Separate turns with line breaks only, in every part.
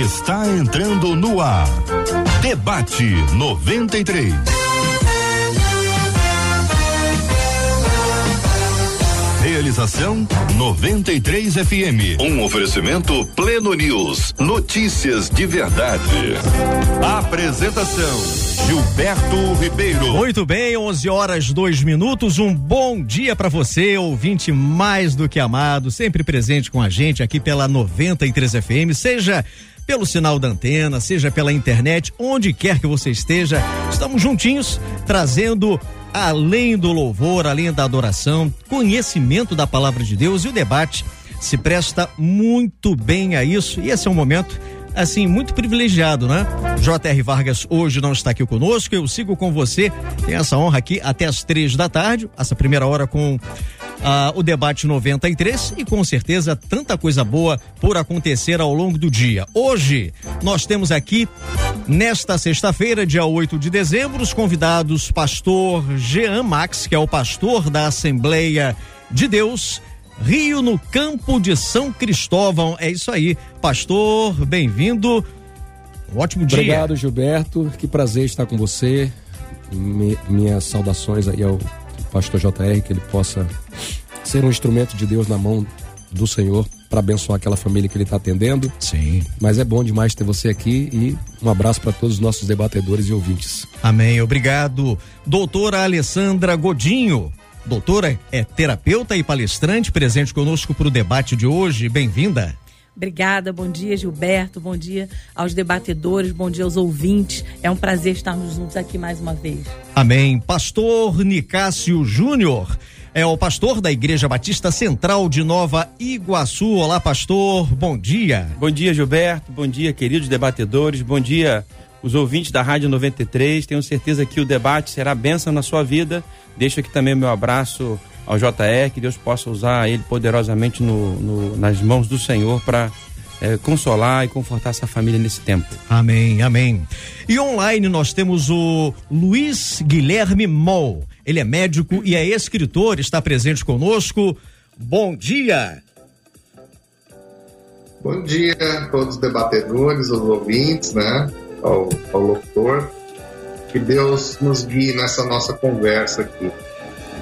está entrando no ar. Debate 93. Realização 93 FM. Um oferecimento Pleno News. Notícias de verdade. Apresentação Gilberto Ribeiro.
Muito bem, 11 horas 2 minutos. Um bom dia para você, ouvinte mais do que amado, sempre presente com a gente aqui pela 93 FM. Seja pelo sinal da antena, seja pela internet, onde quer que você esteja, estamos juntinhos trazendo além do louvor, além da adoração, conhecimento da palavra de Deus e o debate se presta muito bem a isso. E esse é um momento assim, muito privilegiado, né? J.R. Vargas hoje não está aqui conosco, eu sigo com você, tenho essa honra aqui até as três da tarde, essa primeira hora com ah, o debate 93 e com certeza tanta coisa boa por acontecer ao longo do dia. Hoje nós temos aqui, nesta sexta-feira, dia 8 de dezembro, os convidados pastor Jean Max, que é o pastor da Assembleia de Deus. Rio no Campo de São Cristóvão. É isso aí. Pastor, bem-vindo. Um ótimo dia.
Obrigado, Gilberto. Que prazer estar com você. Me, minhas saudações aí ao pastor JR, que ele possa ser um instrumento de Deus na mão do Senhor para abençoar aquela família que ele está atendendo.
Sim.
Mas é bom demais ter você aqui e um abraço para todos os nossos debatedores e ouvintes.
Amém. Obrigado. Doutora Alessandra Godinho. Doutora é terapeuta e palestrante presente conosco para o debate de hoje. Bem-vinda.
Obrigada, bom dia Gilberto, bom dia aos debatedores, bom dia aos ouvintes. É um prazer estarmos juntos aqui mais uma vez.
Amém. Pastor Nicásio Júnior é o pastor da Igreja Batista Central de Nova Iguaçu. Olá, pastor, bom dia.
Bom dia, Gilberto, bom dia, queridos debatedores, bom dia, os ouvintes da Rádio 93. Tenho certeza que o debate será bênção na sua vida. Deixo aqui também o meu abraço ao JR, que Deus possa usar ele poderosamente no, no nas mãos do Senhor para é, consolar e confortar essa família nesse tempo.
Amém, amém. E online nós temos o Luiz Guilherme Mol. Ele é médico e é escritor, está presente conosco. Bom dia.
Bom dia a todos os debatedores, os ouvintes, né? Ao, ao locutor. Que Deus nos guie nessa nossa conversa aqui.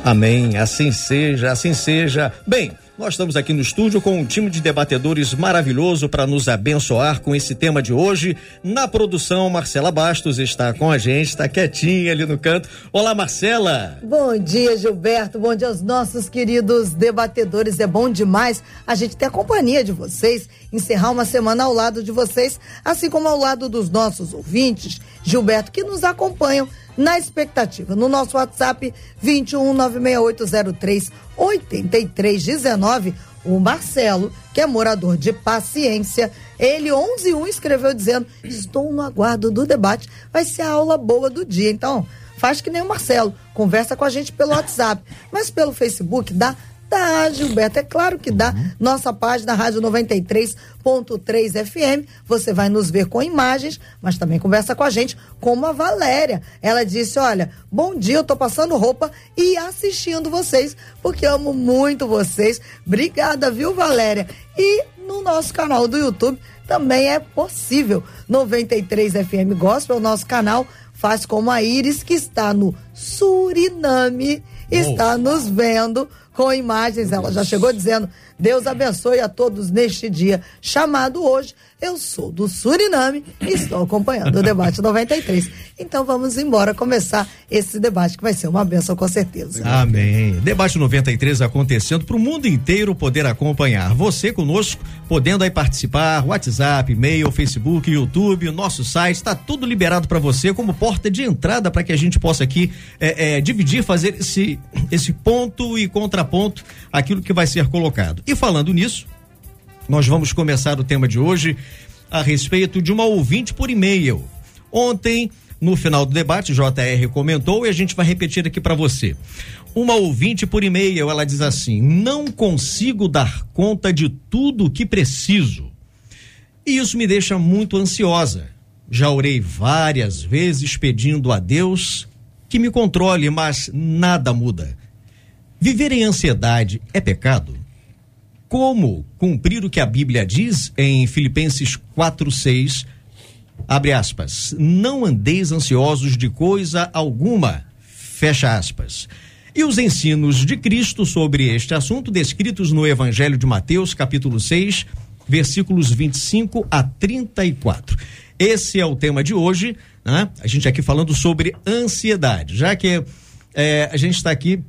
Amém. Assim seja, assim seja. Bem, nós estamos aqui no estúdio com um time de debatedores maravilhoso para nos abençoar com esse tema de hoje. Na produção, Marcela Bastos está com a gente, está quietinha ali no canto. Olá, Marcela.
Bom dia, Gilberto. Bom dia aos nossos queridos debatedores. É bom demais a gente ter a companhia de vocês, encerrar uma semana ao lado de vocês, assim como ao lado dos nossos ouvintes, Gilberto, que nos acompanham na expectativa. No nosso WhatsApp 21 96803 8319, o Marcelo, que é morador de Paciência, ele 111 escreveu dizendo: "Estou no aguardo do debate, vai ser a aula boa do dia". Então, faz que nem o Marcelo, conversa com a gente pelo WhatsApp, mas pelo Facebook dá Dá, Gilberto, é claro que dá. Uhum. Nossa página Rádio 93.3 FM. Você vai nos ver com imagens, mas também conversa com a gente, como a Valéria. Ela disse: Olha, bom dia, eu tô passando roupa e assistindo vocês, porque amo muito vocês. Obrigada, viu, Valéria? E no nosso canal do YouTube também é possível. 93 FM Gospel, o nosso canal faz como a Iris, que está no Suriname, está nos vendo com imagens. Ela já chegou dizendo: Deus abençoe a todos neste dia chamado hoje. Eu sou do Suriname e estou acompanhando o debate 93. Então vamos embora começar esse debate que vai ser uma benção com certeza.
Amém. Debate 93 acontecendo para o mundo inteiro poder acompanhar. Você conosco, podendo aí participar, WhatsApp, e-mail, Facebook, YouTube, nosso site, está tudo liberado para você como porta de entrada para que a gente possa aqui é, é, dividir, fazer esse, esse ponto e contraponto aquilo que vai ser colocado. E falando nisso, nós vamos começar o tema de hoje a respeito de uma ouvinte por e-mail. Ontem, no final do debate, JR comentou e a gente vai repetir aqui para você. Uma ouvinte por e-mail, ela diz assim: "Não consigo dar conta de tudo o que preciso". E isso me deixa muito ansiosa. Já orei várias vezes pedindo a Deus que me controle, mas nada muda. Viver em ansiedade é pecado? Como cumprir o que a Bíblia diz em Filipenses 4:6, abre aspas, não andeis ansiosos de coisa alguma, fecha aspas. E os ensinos de Cristo sobre este assunto descritos no Evangelho de Mateus, capítulo 6, versículos 25 a 34. Esse é o tema de hoje, né? A gente aqui falando sobre ansiedade, já que é, a gente está aqui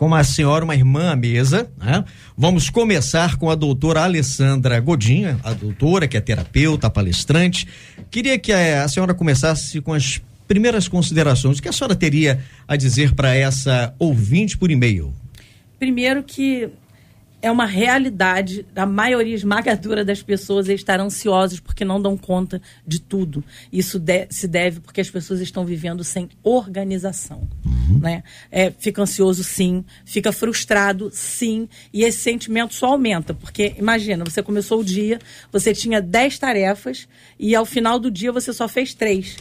com uma senhora, uma irmã à mesa, né? Vamos começar com a doutora Alessandra Godinha, a doutora que é terapeuta, palestrante. Queria que a, a senhora começasse com as primeiras considerações. O que a senhora teria a dizer para essa ouvinte por e-mail?
Primeiro que é uma realidade, a maioria esmagadora das pessoas estar ansiosos porque não dão conta de tudo. Isso de, se deve porque as pessoas estão vivendo sem organização. Uhum. Né? É, fica ansioso, sim. Fica frustrado, sim. E esse sentimento só aumenta. Porque, imagina, você começou o dia, você tinha 10 tarefas e ao final do dia você só fez três.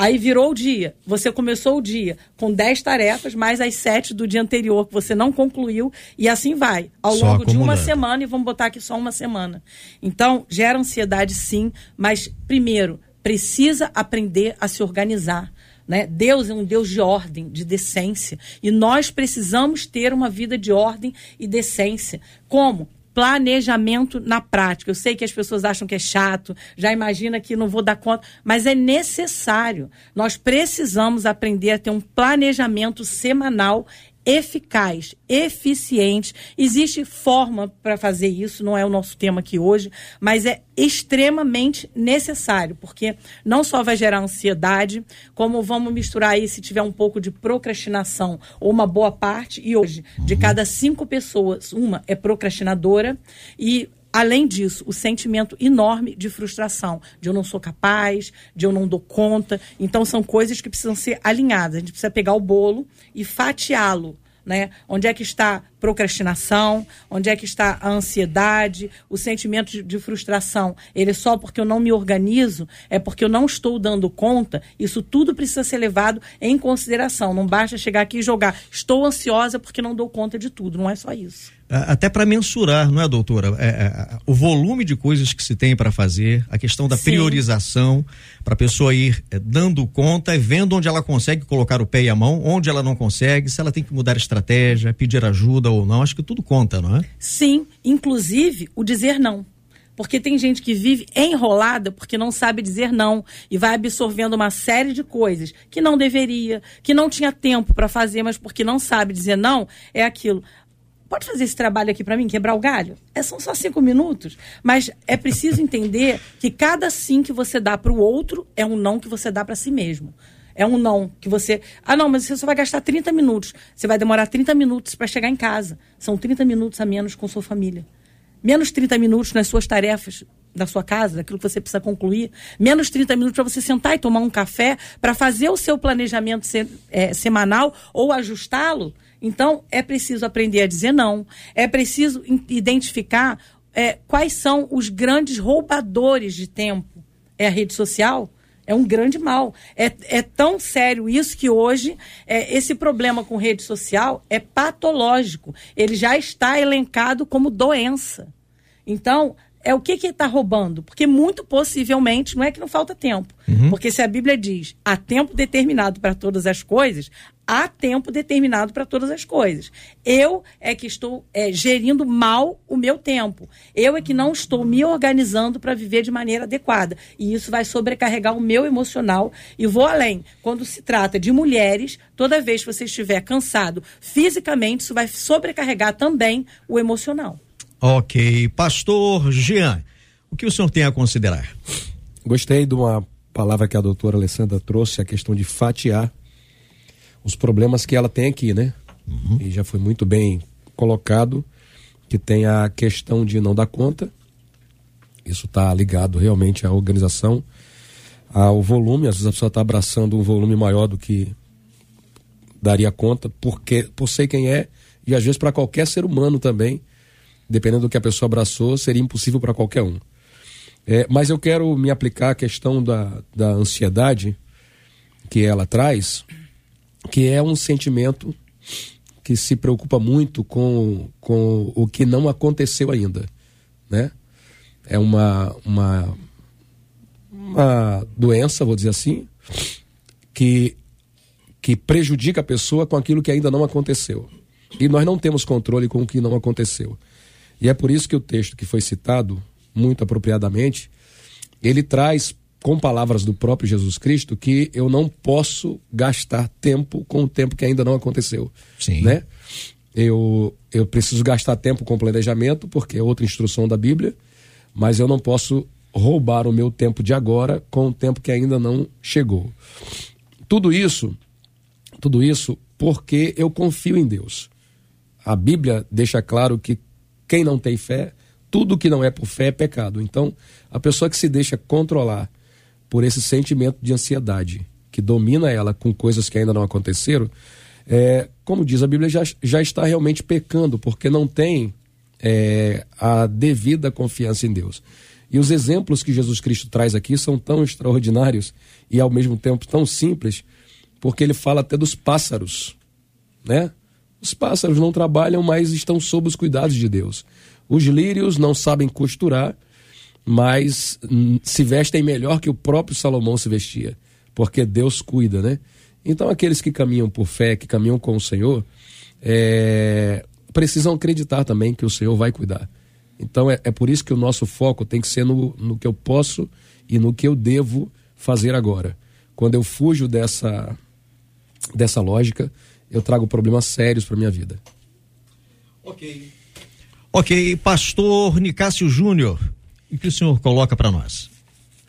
Aí virou o dia. Você começou o dia com 10 tarefas, mais as 7 do dia anterior que você não concluiu, e assim vai, ao só longo de uma semana, e vamos botar aqui só uma semana. Então, gera ansiedade sim, mas primeiro, precisa aprender a se organizar. Né? Deus é um Deus de ordem, de decência. E nós precisamos ter uma vida de ordem e decência. Como? Planejamento na prática. Eu sei que as pessoas acham que é chato, já imagina que não vou dar conta, mas é necessário. Nós precisamos aprender a ter um planejamento semanal eficaz, eficiente. Existe forma para fazer isso, não é o nosso tema aqui hoje, mas é extremamente necessário, porque não só vai gerar ansiedade, como vamos misturar aí se tiver um pouco de procrastinação ou uma boa parte, e hoje, de cada cinco pessoas, uma é procrastinadora e Além disso, o sentimento enorme de frustração, de eu não sou capaz, de eu não dou conta. Então, são coisas que precisam ser alinhadas. A gente precisa pegar o bolo e fatiá-lo. Né? Onde é que está procrastinação? Onde é que está a ansiedade? O sentimento de, de, frustração? Ele é só porque eu não me organizo? É porque eu não estou dando conta? Isso tudo precisa ser levado em consideração. Não basta chegar aqui e jogar. Estou ansiosa porque não dou conta de tudo. Não é só isso
até para mensurar, não é, doutora? É, é, o volume de coisas que se tem para fazer, a questão da Sim. priorização, para a pessoa ir é, dando conta e vendo onde ela consegue colocar o pé e a mão, onde ela não consegue, se ela tem que mudar estratégia, pedir ajuda ou não. Acho que tudo conta, não é?
Sim, inclusive o dizer não. Porque tem gente que vive enrolada porque não sabe dizer não e vai absorvendo uma série de coisas que não deveria, que não tinha tempo para fazer, mas porque não sabe dizer não, é aquilo pode fazer esse trabalho aqui para mim, quebrar o galho? É, são só cinco minutos. Mas é preciso entender que cada sim que você dá para o outro é um não que você dá para si mesmo. É um não que você. Ah, não, mas você só vai gastar 30 minutos. Você vai demorar 30 minutos para chegar em casa. São 30 minutos a menos com sua família. Menos 30 minutos nas suas tarefas da sua casa, daquilo que você precisa concluir. Menos 30 minutos para você sentar e tomar um café, para fazer o seu planejamento se, é, semanal ou ajustá-lo então, é preciso aprender a dizer não, é preciso identificar é, quais são os grandes roubadores de tempo. É a rede social? É um grande mal. É, é tão sério isso que hoje é, esse problema com rede social é patológico. Ele já está elencado como doença. Então, é o que que está roubando? Porque muito possivelmente não é que não falta tempo. Uhum. Porque se a Bíblia diz há tempo determinado para todas as coisas, há tempo determinado para todas as coisas. Eu é que estou é, gerindo mal o meu tempo. Eu é que não estou me organizando para viver de maneira adequada. E isso vai sobrecarregar o meu emocional. E vou além. Quando se trata de mulheres, toda vez que você estiver cansado fisicamente, isso vai sobrecarregar também o emocional.
Ok. Pastor Jean, o que o senhor tem a considerar?
Gostei de uma palavra que a doutora Alessandra trouxe, a questão de fatiar os problemas que ela tem aqui, né? Uhum. E já foi muito bem colocado que tem a questão de não dar conta. Isso está ligado realmente à organização, ao volume. Às vezes a pessoa está abraçando um volume maior do que daria conta, porque por ser quem é, e às vezes para qualquer ser humano também dependendo do que a pessoa abraçou, seria impossível para qualquer um. É, mas eu quero me aplicar à questão da, da ansiedade que ela traz, que é um sentimento que se preocupa muito com, com o que não aconteceu ainda, né? É uma, uma, uma doença, vou dizer assim, que, que prejudica a pessoa com aquilo que ainda não aconteceu. E nós não temos controle com o que não aconteceu. E é por isso que o texto que foi citado, muito apropriadamente, ele traz com palavras do próprio Jesus Cristo que eu não posso gastar tempo com o tempo que ainda não aconteceu.
Sim.
Né? Eu, eu preciso gastar tempo com planejamento, porque é outra instrução da Bíblia, mas eu não posso roubar o meu tempo de agora com o tempo que ainda não chegou. Tudo isso, tudo isso porque eu confio em Deus. A Bíblia deixa claro que quem não tem fé, tudo que não é por fé é pecado. Então, a pessoa que se deixa controlar por esse sentimento de ansiedade que domina ela com coisas que ainda não aconteceram, é, como diz a Bíblia, já, já está realmente pecando, porque não tem é, a devida confiança em Deus. E os exemplos que Jesus Cristo traz aqui são tão extraordinários e ao mesmo tempo tão simples, porque ele fala até dos pássaros, né? Os pássaros não trabalham, mas estão sob os cuidados de Deus. Os lírios não sabem costurar, mas hum, se vestem melhor que o próprio Salomão se vestia, porque Deus cuida, né? Então, aqueles que caminham por fé, que caminham com o Senhor, é, precisam acreditar também que o Senhor vai cuidar. Então, é, é por isso que o nosso foco tem que ser no, no que eu posso e no que eu devo fazer agora. Quando eu fujo dessa, dessa lógica, eu trago problemas sérios para minha vida.
Ok. Ok, pastor Nicásio Júnior, o que o senhor coloca para nós?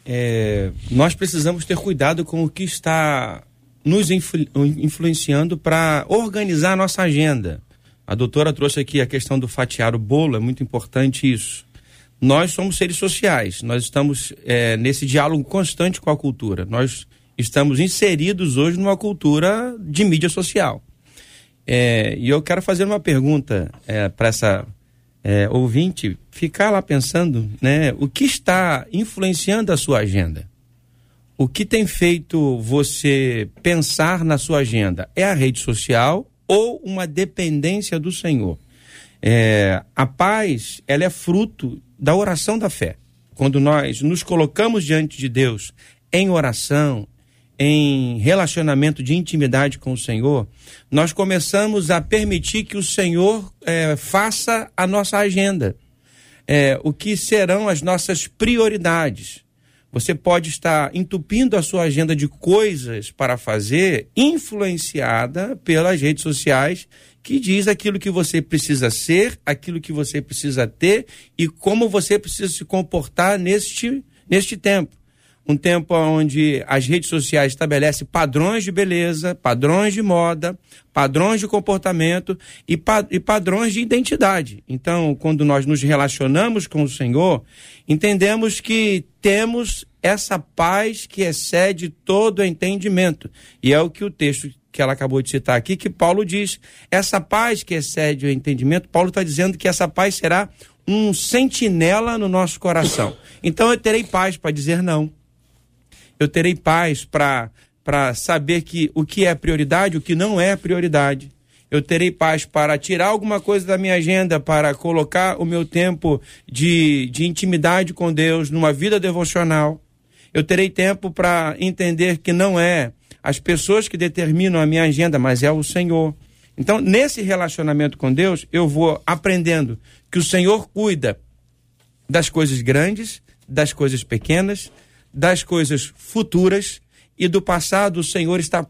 É, nós precisamos ter cuidado com o que está nos influ influenciando para organizar a nossa agenda. A doutora trouxe aqui a questão do fatiar o bolo, é muito importante isso. Nós somos seres sociais, nós estamos é, nesse diálogo constante com a cultura. Nós estamos inseridos hoje numa cultura de mídia social. É, e eu quero fazer uma pergunta é, para essa é, ouvinte ficar lá pensando, né, o que está influenciando a sua agenda? O que tem feito você pensar na sua agenda? É a rede social ou uma dependência do Senhor? É, a paz, ela é fruto da oração da fé. Quando nós nos colocamos diante de Deus em oração, em relacionamento de intimidade com o Senhor, nós começamos a permitir que o Senhor é, faça a nossa agenda, é, o que serão as nossas prioridades. Você pode estar entupindo a sua agenda de coisas para fazer, influenciada pelas redes sociais, que diz aquilo que você precisa ser, aquilo que você precisa ter e como você precisa se comportar neste, neste tempo um tempo onde as redes sociais estabelecem padrões de beleza, padrões de moda, padrões de comportamento e, pa e padrões de identidade. Então, quando nós nos relacionamos com o Senhor, entendemos que temos essa paz que excede todo entendimento. E é o que o texto que ela acabou de citar aqui, que Paulo diz, essa paz que excede o entendimento, Paulo está dizendo que essa paz será um sentinela no nosso coração. Então eu terei paz para dizer não eu terei paz para saber que o que é prioridade, o que não é prioridade. Eu terei paz para tirar alguma coisa da minha agenda, para colocar o meu tempo de, de intimidade com Deus numa vida devocional. Eu terei tempo para entender que não é as pessoas que determinam a minha agenda, mas é o Senhor. Então, nesse relacionamento com Deus, eu vou aprendendo que o Senhor cuida das coisas grandes, das coisas pequenas, das coisas futuras e do passado, o Senhor está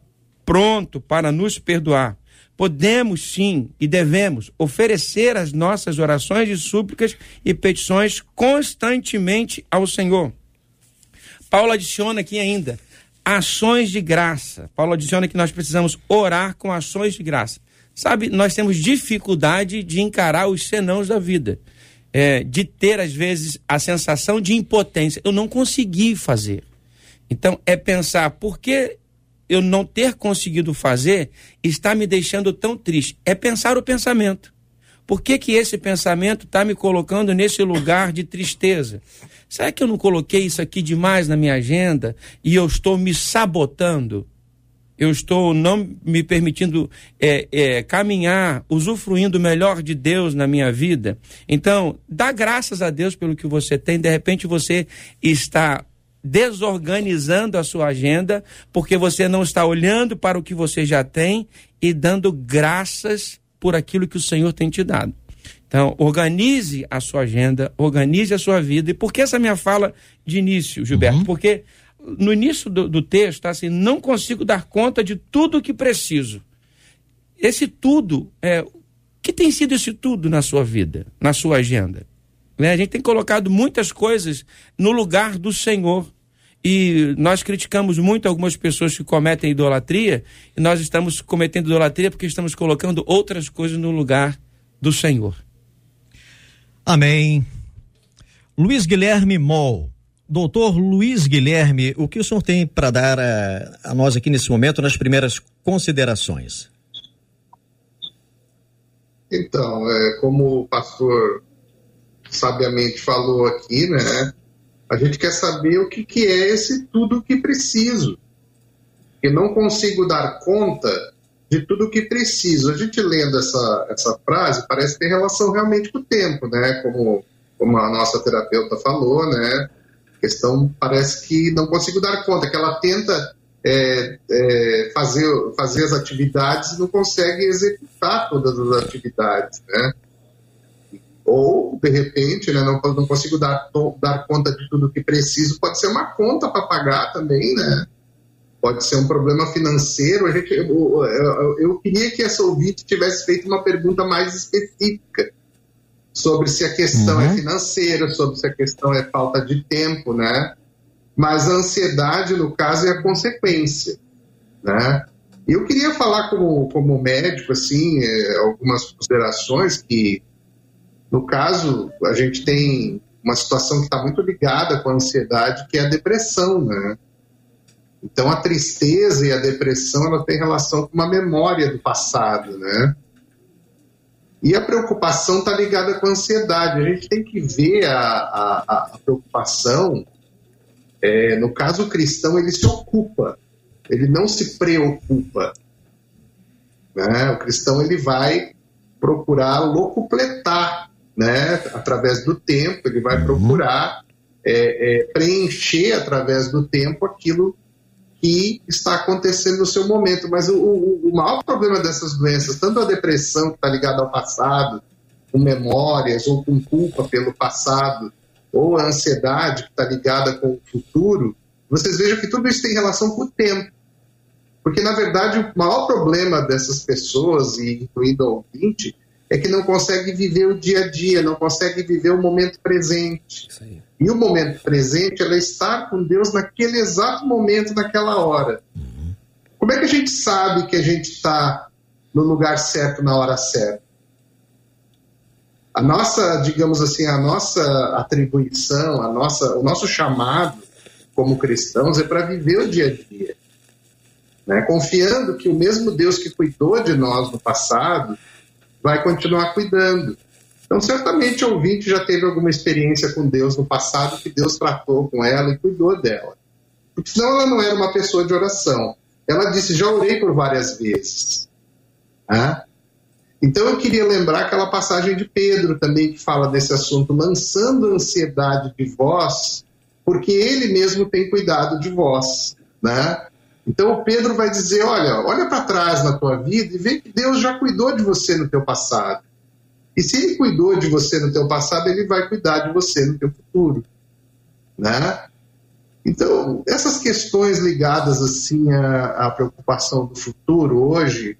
pronto para nos perdoar. Podemos sim e devemos oferecer as nossas orações e súplicas e petições constantemente ao Senhor. Paulo adiciona aqui ainda ações de graça. Paulo adiciona que nós precisamos orar com ações de graça. Sabe, nós temos dificuldade de encarar os senãos da vida é, de ter, às vezes, a sensação de impotência. Eu não consegui fazer. Então, é pensar por que eu não ter conseguido fazer está me deixando tão triste. É pensar o pensamento. Por que, que esse pensamento está me colocando nesse lugar de tristeza? Será que eu não coloquei isso aqui demais na minha agenda e eu estou me sabotando? Eu estou não me permitindo é, é, caminhar, usufruindo o melhor de Deus na minha vida. Então, dá graças a Deus pelo que você tem. De repente, você está desorganizando a sua agenda, porque você não está olhando para o que você já tem e dando graças por aquilo que o Senhor tem te dado. Então, organize a sua agenda, organize a sua vida. E por que essa minha fala de início, Gilberto? Uhum. Porque no início do, do texto está assim: não consigo dar conta de tudo o que preciso. Esse tudo, é, o que tem sido esse tudo na sua vida, na sua agenda? Né? A gente tem colocado muitas coisas no lugar do Senhor. E nós criticamos muito algumas pessoas que cometem idolatria, e nós estamos cometendo idolatria porque estamos colocando outras coisas no lugar do Senhor.
Amém. Luiz Guilherme Moll. Doutor Luiz Guilherme, o que o senhor tem para dar a, a, nós aqui nesse momento nas primeiras considerações?
Então, é, como o pastor sabiamente falou aqui, né? A gente quer saber o que, que é esse tudo que preciso. Eu não consigo dar conta de tudo que preciso. A gente lendo essa, essa frase parece ter relação realmente com o tempo, né? Como, como a nossa terapeuta falou, né? Questão parece que não consigo dar conta, que ela tenta é, é, fazer, fazer as atividades e não consegue executar todas as atividades, né? Ou, de repente, né, não, não consigo dar, dar conta de tudo que preciso, pode ser uma conta para pagar também, né? Pode ser um problema financeiro. A gente, eu, eu, eu queria que essa ouvinte tivesse feito uma pergunta mais específica sobre se a questão é uhum. é financeira, sobre se a questão é falta de tempo, né? Mas a ansiedade, no caso, é a consequência, né? Eu queria falar como, como médico, assim, é, algumas considerações que, no caso, a gente tem uma situação que está muito ligada com a ansiedade, que é a depressão, né? Então, a tristeza e a depressão, ela tem relação com uma memória do passado, né? E a preocupação está ligada com a ansiedade. A gente tem que ver a, a, a preocupação. É, no caso cristão, ele se ocupa, ele não se preocupa. Né? O cristão ele vai procurar locupletar, né? através do tempo, ele vai uhum. procurar é, é, preencher através do tempo aquilo que está acontecendo no seu momento. Mas o, o, o maior problema dessas doenças, tanto a depressão que está ligada ao passado, com memórias ou com culpa pelo passado, ou a ansiedade que está ligada com o futuro, vocês vejam que tudo isso tem relação com o tempo. Porque, na verdade, o maior problema dessas pessoas, incluindo o ouvinte, é que não consegue viver o dia a dia, não consegue viver o momento presente. E o momento presente, ela está com Deus naquele exato momento, naquela hora. Como é que a gente sabe que a gente está no lugar certo, na hora certa? A nossa, digamos assim, a nossa atribuição, a nossa, o nosso chamado como cristãos é para viver o dia a dia. Né? Confiando que o mesmo Deus que cuidou de nós no passado vai continuar cuidando. Então, certamente o ouvinte já teve alguma experiência com Deus no passado, que Deus tratou com ela e cuidou dela. Porque senão ela não era uma pessoa de oração. Ela disse: Já orei por várias vezes. Então eu queria lembrar aquela passagem de Pedro também que fala desse assunto, lançando ansiedade de vós, porque ele mesmo tem cuidado de vós. Né? Então o Pedro vai dizer: olha, olha para trás na tua vida e vê que Deus já cuidou de você no teu passado. E se ele cuidou de você no teu passado, ele vai cuidar de você no teu futuro, né? Então, essas questões ligadas assim à, à preocupação do futuro hoje,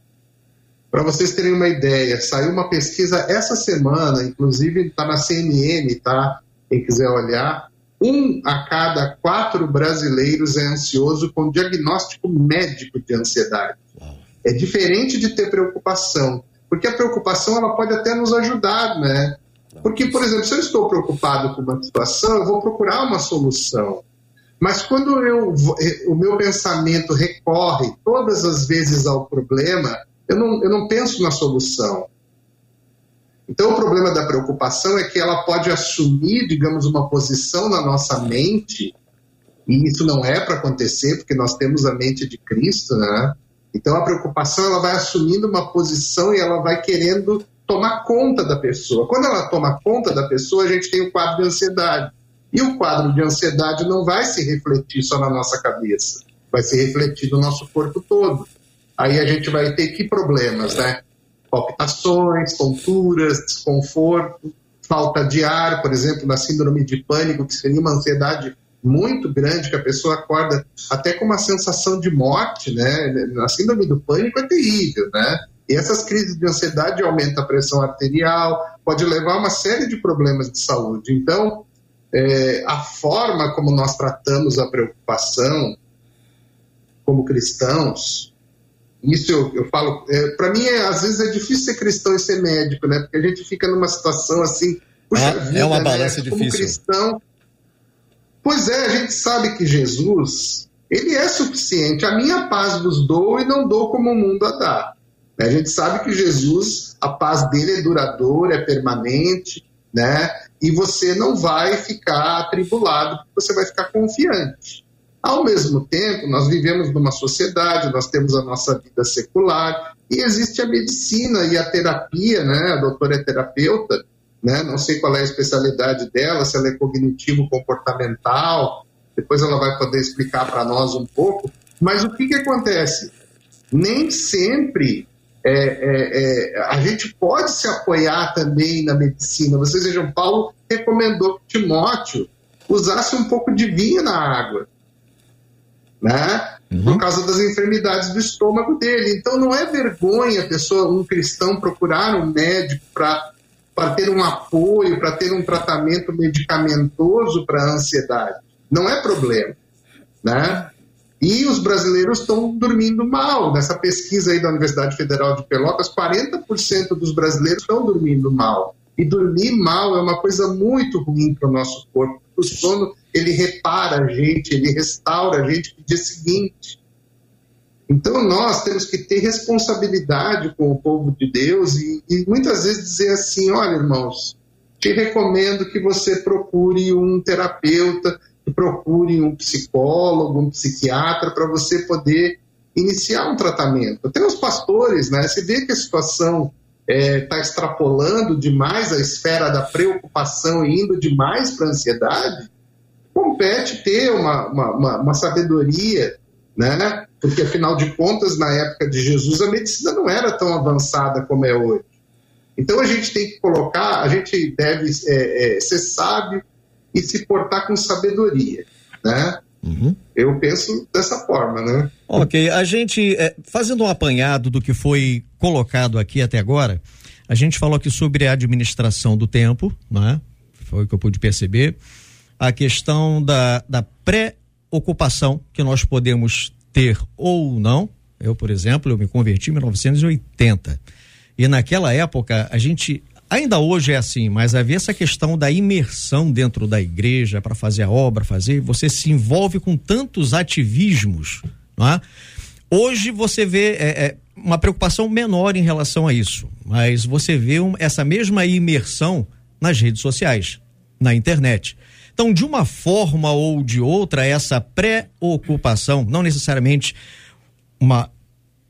para vocês terem uma ideia, saiu uma pesquisa essa semana, inclusive está na CNN, tá? Quem quiser olhar, um a cada quatro brasileiros é ansioso com diagnóstico médico de ansiedade. É diferente de ter preocupação. Porque a preocupação ela pode até nos ajudar, né? Porque, por exemplo, se eu estou preocupado com uma situação, eu vou procurar uma solução. Mas quando eu, o meu pensamento recorre todas as vezes ao problema, eu não, eu não penso na solução. Então, o problema da preocupação é que ela pode assumir, digamos, uma posição na nossa mente, e isso não é para acontecer, porque nós temos a mente de Cristo, né? Então a preocupação ela vai assumindo uma posição e ela vai querendo tomar conta da pessoa. Quando ela toma conta da pessoa, a gente tem o quadro de ansiedade. E o quadro de ansiedade não vai se refletir só na nossa cabeça, vai se refletir no nosso corpo todo. Aí a gente vai ter que problemas, né? Palpitações, tonturas, desconforto, falta de ar, por exemplo, na síndrome de pânico, que seria uma ansiedade muito grande, que a pessoa acorda até com uma sensação de morte, né? Na síndrome do pânico é terrível, né? E essas crises de ansiedade aumentam a pressão arterial, pode levar a uma série de problemas de saúde. Então, é, a forma como nós tratamos a preocupação como cristãos, isso eu, eu falo, é, para mim, é, às vezes é difícil ser cristão e ser médico, né? Porque a gente fica numa situação assim.
Puxa é, vida, é uma balança
né?
difícil.
Como cristão, Pois é, a gente sabe que Jesus, ele é suficiente. A minha paz vos dou e não dou como o mundo a dá. A gente sabe que Jesus, a paz dele é duradoura, é permanente, né? E você não vai ficar atribulado, você vai ficar confiante. Ao mesmo tempo, nós vivemos numa sociedade, nós temos a nossa vida secular e existe a medicina e a terapia, né? A doutora é terapeuta, né? Não sei qual é a especialidade dela, se ela é cognitivo-comportamental, depois ela vai poder explicar para nós um pouco. Mas o que, que acontece? Nem sempre é, é, é, a gente pode se apoiar também na medicina. Vocês vejam, Paulo recomendou que Timóteo usasse um pouco de vinho na água, né? Uhum. Por causa das enfermidades do estômago dele. Então não é vergonha a pessoa, um cristão, procurar um médico para para ter um apoio, para ter um tratamento medicamentoso para a ansiedade. Não é problema, né? E os brasileiros estão dormindo mal. Nessa pesquisa aí da Universidade Federal de Pelotas, 40% dos brasileiros estão dormindo mal. E dormir mal é uma coisa muito ruim para o nosso corpo. O sono, ele repara a gente, ele restaura a gente no dia seguinte. Então nós temos que ter responsabilidade com o povo de Deus e, e muitas vezes dizer assim: olha, irmãos, te recomendo que você procure um terapeuta, que procure um psicólogo, um psiquiatra, para você poder iniciar um tratamento. Até os pastores, né? Você vê que a situação está é, tá extrapolando demais a esfera da preocupação e indo demais para a ansiedade, compete ter uma, uma, uma, uma sabedoria né? Porque afinal de contas, na época de Jesus, a medicina não era tão avançada como é hoje. Então a gente tem que colocar, a gente deve é, é, ser sábio e se portar com sabedoria, né? Uhum. Eu penso dessa forma, né?
Ok, a gente, é, fazendo um apanhado do que foi colocado aqui até agora, a gente falou aqui sobre a administração do tempo, né? Foi o que eu pude perceber. A questão da, da pré ocupação que nós podemos ter ou não. Eu, por exemplo, eu me converti em 1980. E naquela época, a gente ainda hoje é assim, mas havia essa questão da imersão dentro da igreja para fazer a obra, fazer, você se envolve com tantos ativismos, não é? Hoje você vê é, é, uma preocupação menor em relação a isso, mas você vê um, essa mesma imersão nas redes sociais, na internet. Então, de uma forma ou de outra, essa preocupação, não necessariamente uma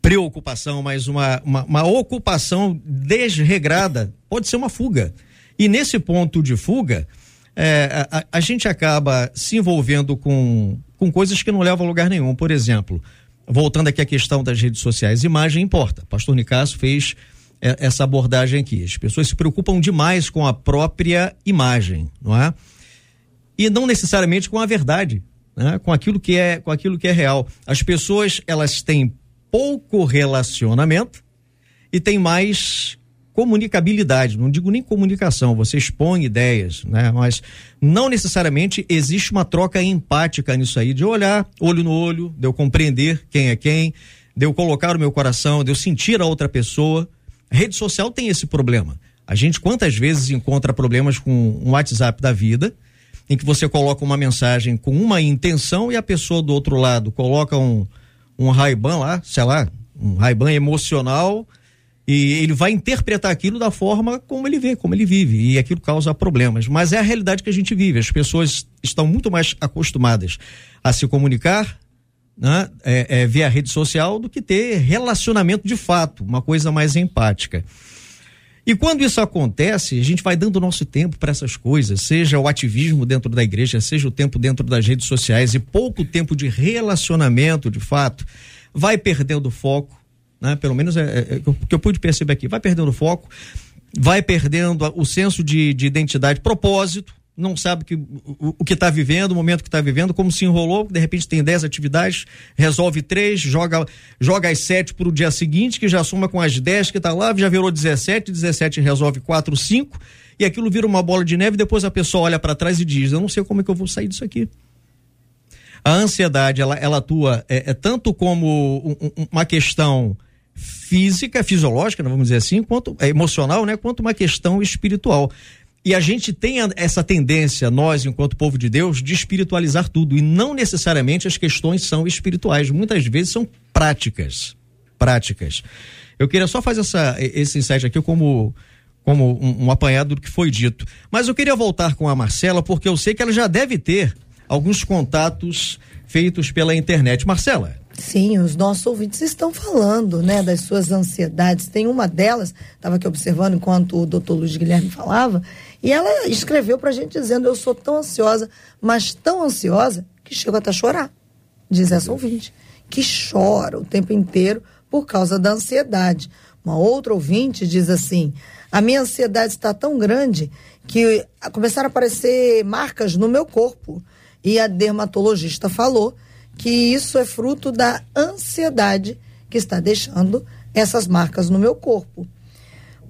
preocupação, mas uma, uma, uma ocupação desregrada, pode ser uma fuga. E nesse ponto de fuga, é, a, a, gente acaba se envolvendo com, com coisas que não levam a lugar nenhum. Por exemplo, voltando aqui à questão das redes sociais, imagem importa. Pastor Nicasso fez essa abordagem aqui. As pessoas se preocupam demais com a própria imagem, não é? e não necessariamente com a verdade, né? com aquilo que é com aquilo que é real. As pessoas elas têm pouco relacionamento e têm mais comunicabilidade, não digo nem comunicação, você expõe ideias, né? Mas não necessariamente existe uma troca empática nisso aí, de olhar olho no olho, de eu compreender quem é quem, de eu colocar o meu coração, de eu sentir a outra pessoa. Rede social tem esse problema. A gente quantas vezes encontra problemas com um WhatsApp da vida, em que você coloca uma mensagem com uma intenção e a pessoa do outro lado coloca um, um raiban lá, sei lá, um raiban emocional e ele vai interpretar aquilo da forma como ele vê, como ele vive, e aquilo causa problemas. Mas é a realidade que a gente vive. As pessoas estão muito mais acostumadas a se comunicar né, é, é, via rede social do que ter relacionamento de fato, uma coisa mais empática. E quando isso acontece, a gente vai dando nosso tempo para essas coisas, seja o ativismo dentro da igreja, seja o tempo dentro das redes sociais e pouco tempo de relacionamento, de fato, vai perdendo foco, né? Pelo menos é, é, é o que eu pude perceber aqui, vai perdendo foco, vai perdendo o senso de, de identidade, propósito, não sabe que, o, o que está vivendo, o momento que está vivendo, como se enrolou, de repente tem 10 atividades, resolve três, joga, joga as sete para o dia seguinte, que já soma com as 10 que está lá, já virou 17, 17 resolve 4, 5, e aquilo vira uma bola de neve, depois a pessoa olha para trás e diz, eu não sei como é que eu vou sair disso aqui. A ansiedade, ela, ela atua é, é tanto como um, uma questão física, fisiológica, vamos dizer assim, quanto é emocional, né, quanto uma questão espiritual. E a gente tem essa tendência, nós, enquanto povo de Deus, de espiritualizar tudo. E não necessariamente as questões são espirituais. Muitas vezes são práticas. Práticas. Eu queria só fazer essa, esse insight aqui como, como um, um apanhado do que foi dito. Mas eu queria voltar com a Marcela, porque eu sei que ela já deve ter alguns contatos feitos pela internet. Marcela.
Sim, os nossos ouvintes estão falando, né, das suas ansiedades. Tem uma delas, estava aqui observando enquanto o doutor Luiz Guilherme falava, e ela escreveu para a gente dizendo: Eu sou tão ansiosa, mas tão ansiosa, que chego até a chorar. Diz essa ouvinte, que chora o tempo inteiro por causa da ansiedade. Uma outra ouvinte diz assim: A minha ansiedade está tão grande que começaram a aparecer marcas no meu corpo. E a dermatologista falou que isso é fruto da ansiedade que está deixando essas marcas no meu corpo.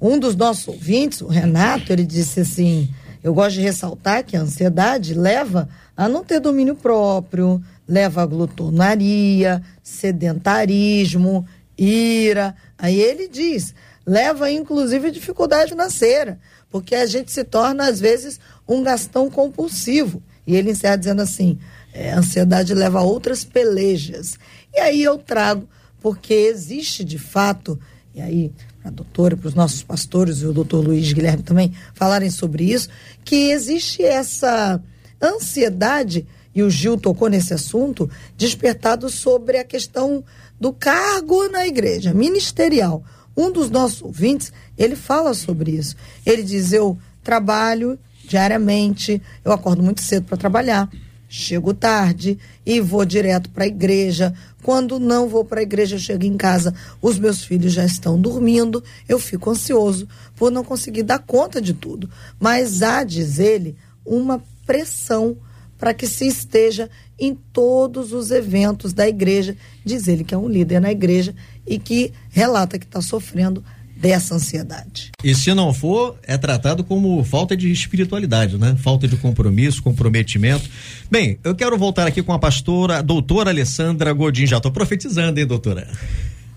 Um dos nossos ouvintes, o Renato, ele disse assim: Eu gosto de ressaltar que a ansiedade leva a não ter domínio próprio, leva a glutonaria, sedentarismo, ira. Aí ele diz: leva inclusive dificuldade financeira, porque a gente se torna, às vezes, um gastão compulsivo. E ele encerra dizendo assim: é, a ansiedade leva a outras pelejas. E aí eu trago, porque existe de fato, e aí a doutora, para os nossos pastores e o doutor Luiz Guilherme também falarem sobre isso, que existe essa ansiedade, e o Gil tocou nesse assunto, despertado sobre a questão do cargo na igreja, ministerial. Um dos nossos ouvintes, ele fala sobre isso. Ele diz: Eu trabalho diariamente, eu acordo muito cedo para trabalhar chego tarde e vou direto para a igreja. Quando não vou para a igreja, chego em casa, os meus filhos já estão dormindo, eu fico ansioso por não conseguir dar conta de tudo. Mas há, diz ele, uma pressão para que se esteja em todos os eventos da igreja. Diz ele que é um líder na igreja e que relata que está sofrendo dessa ansiedade.
E se não for, é tratado como falta de espiritualidade, né? Falta de compromisso, comprometimento. Bem, eu quero voltar aqui com a pastora, a doutora Alessandra Godin. Já estou profetizando, hein, doutora?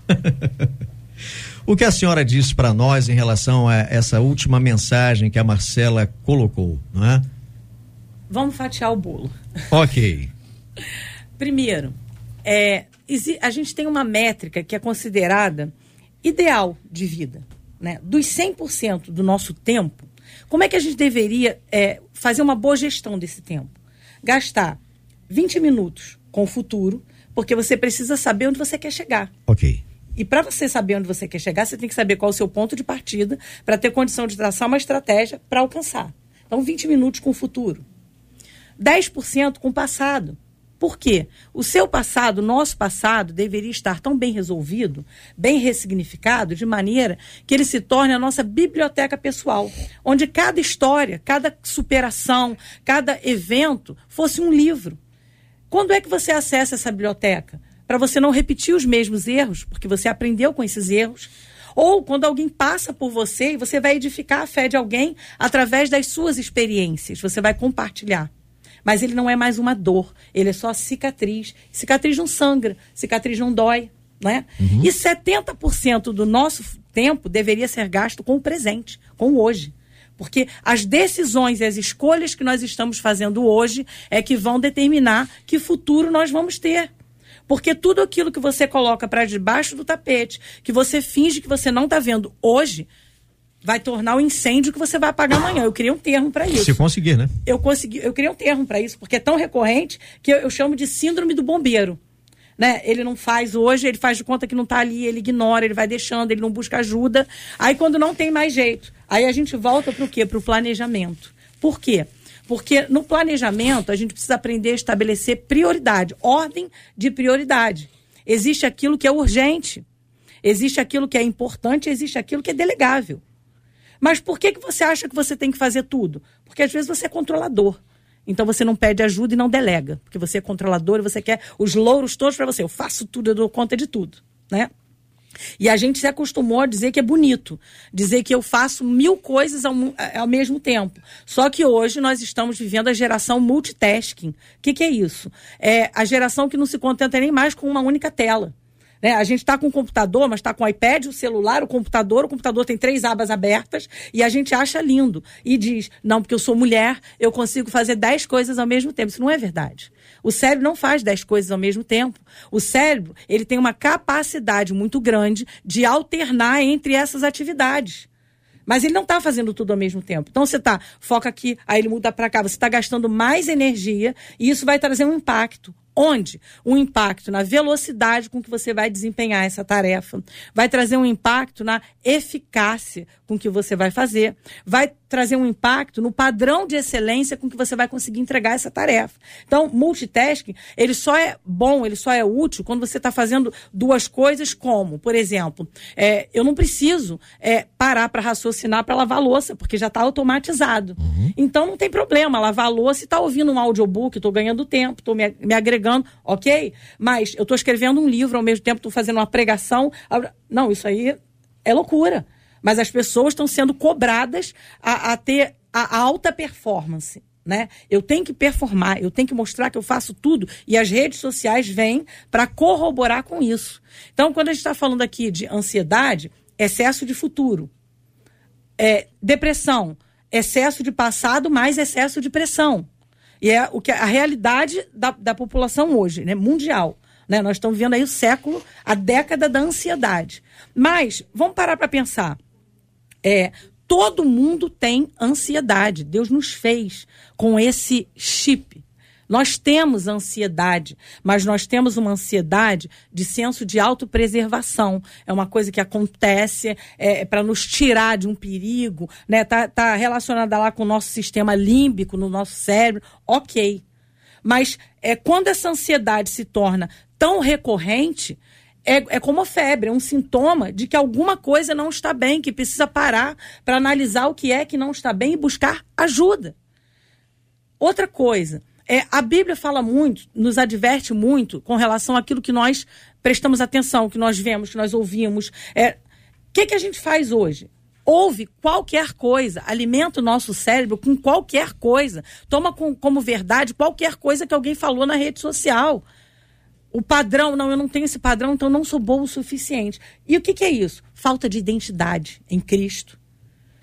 o que a senhora disse para nós em relação a essa última mensagem que a Marcela colocou, não é?
Vamos fatiar o bolo.
Ok.
Primeiro, é, a gente tem uma métrica que é considerada ideal de vida, né? dos 100% do nosso tempo, como é que a gente deveria é, fazer uma boa gestão desse tempo? Gastar 20 minutos com o futuro, porque você precisa saber onde você quer chegar.
Ok.
E para você saber onde você quer chegar, você tem que saber qual é o seu ponto de partida para ter condição de traçar uma estratégia para alcançar. Então, 20 minutos com o futuro. 10% com o passado. Por quê? O seu passado, nosso passado, deveria estar tão bem resolvido, bem ressignificado, de maneira que ele se torne a nossa biblioteca pessoal, onde cada história, cada superação, cada evento fosse um livro. Quando é que você acessa essa biblioteca? Para você não repetir os mesmos erros, porque você aprendeu com esses erros. Ou quando alguém passa por você e você vai edificar a fé de alguém através das suas experiências, você vai compartilhar. Mas ele não é mais uma dor, ele é só cicatriz. Cicatriz não sangra, cicatriz não dói. Né? Uhum. E 70% do nosso tempo deveria ser gasto com o presente, com o hoje. Porque as decisões e as escolhas que nós estamos fazendo hoje é que vão determinar que futuro nós vamos ter. Porque tudo aquilo que você coloca para debaixo do tapete, que você finge que você não está vendo hoje, vai tornar o incêndio que você vai apagar amanhã. Eu queria um termo para isso.
Se conseguir, né?
Eu consegui, eu queria um termo para isso, porque é tão recorrente que eu, eu, chamo de síndrome do bombeiro. né? Ele não faz hoje, ele faz de conta que não está ali, ele ignora, ele vai deixando, ele não busca ajuda. Aí quando não tem mais jeito, aí a gente volta para o quê? Para o planejamento. Por quê? Porque no planejamento a gente precisa aprender a estabelecer prioridade, ordem de prioridade. Existe aquilo que é urgente, existe aquilo que é importante, existe aquilo que é delegável. Mas por que, que você acha que você tem que fazer tudo? Porque às vezes você é controlador. Então você não pede ajuda e não delega, porque você é controlador e você quer os louros todos para você. Eu faço tudo, eu dou conta de tudo, né? E a gente se acostumou a dizer que é bonito, dizer que eu faço mil coisas ao, ao mesmo tempo. Só que hoje nós estamos vivendo a geração multitasking. O que, que é isso? É a geração que não se contenta nem mais com uma única tela. Né? A gente está com o computador, mas está com o iPad, o celular, o computador. O computador tem três abas abertas e a gente acha lindo. E diz: não, porque eu sou mulher, eu consigo fazer dez coisas ao mesmo tempo. Isso não é verdade. O cérebro não faz dez coisas ao mesmo tempo. O cérebro ele tem uma capacidade muito grande de alternar entre essas atividades. Mas ele não está fazendo tudo ao mesmo tempo. Então você tá, foca aqui, aí ele muda para cá. Você está gastando mais energia e isso vai trazer um impacto. Onde? Um impacto na velocidade com que você vai desempenhar essa tarefa. Vai trazer um impacto na eficácia com que você vai fazer. Vai trazer um impacto no padrão de excelência com que você vai conseguir entregar essa tarefa. Então, multitasking, ele só é bom, ele só é útil quando você está fazendo duas coisas como, por exemplo, é, eu não preciso é, parar para raciocinar para lavar louça, porque já está automatizado. Uhum. Então, não tem problema lavar louça e estar tá ouvindo um audiobook, estou ganhando tempo, estou me, me agregando, ok? Mas eu estou escrevendo um livro ao mesmo tempo, estou fazendo uma pregação. Não, isso aí é loucura mas as pessoas estão sendo cobradas a, a ter a alta performance. Né? Eu tenho que performar, eu tenho que mostrar que eu faço tudo e as redes sociais vêm para corroborar com isso. Então, quando a gente está falando aqui de ansiedade, excesso de futuro, é, depressão, excesso de passado mais excesso de pressão. E é o que a realidade da, da população hoje, né, mundial. Né? Nós estamos vivendo aí o século, a década da ansiedade. Mas vamos parar para pensar. É, todo mundo tem ansiedade. Deus nos fez com esse chip. Nós temos ansiedade, mas nós temos uma ansiedade de senso de autopreservação. É uma coisa que acontece é, para nos tirar de um perigo, né? Tá, tá relacionada lá com o nosso sistema límbico, no nosso cérebro, ok. Mas é quando essa ansiedade se torna tão recorrente, é, é como a febre, é um sintoma de que alguma coisa não está bem, que precisa parar para analisar o que é que não está bem e buscar ajuda. Outra coisa, é, a Bíblia fala muito, nos adverte muito com relação àquilo que nós prestamos atenção, que nós vemos, que nós ouvimos. É, o que, que a gente faz hoje? Ouve qualquer coisa, alimenta o nosso cérebro com qualquer coisa, toma com, como verdade qualquer coisa que alguém falou na rede social o padrão, não, eu não tenho esse padrão, então eu não sou bom o suficiente. E o que, que é isso? Falta de identidade em Cristo.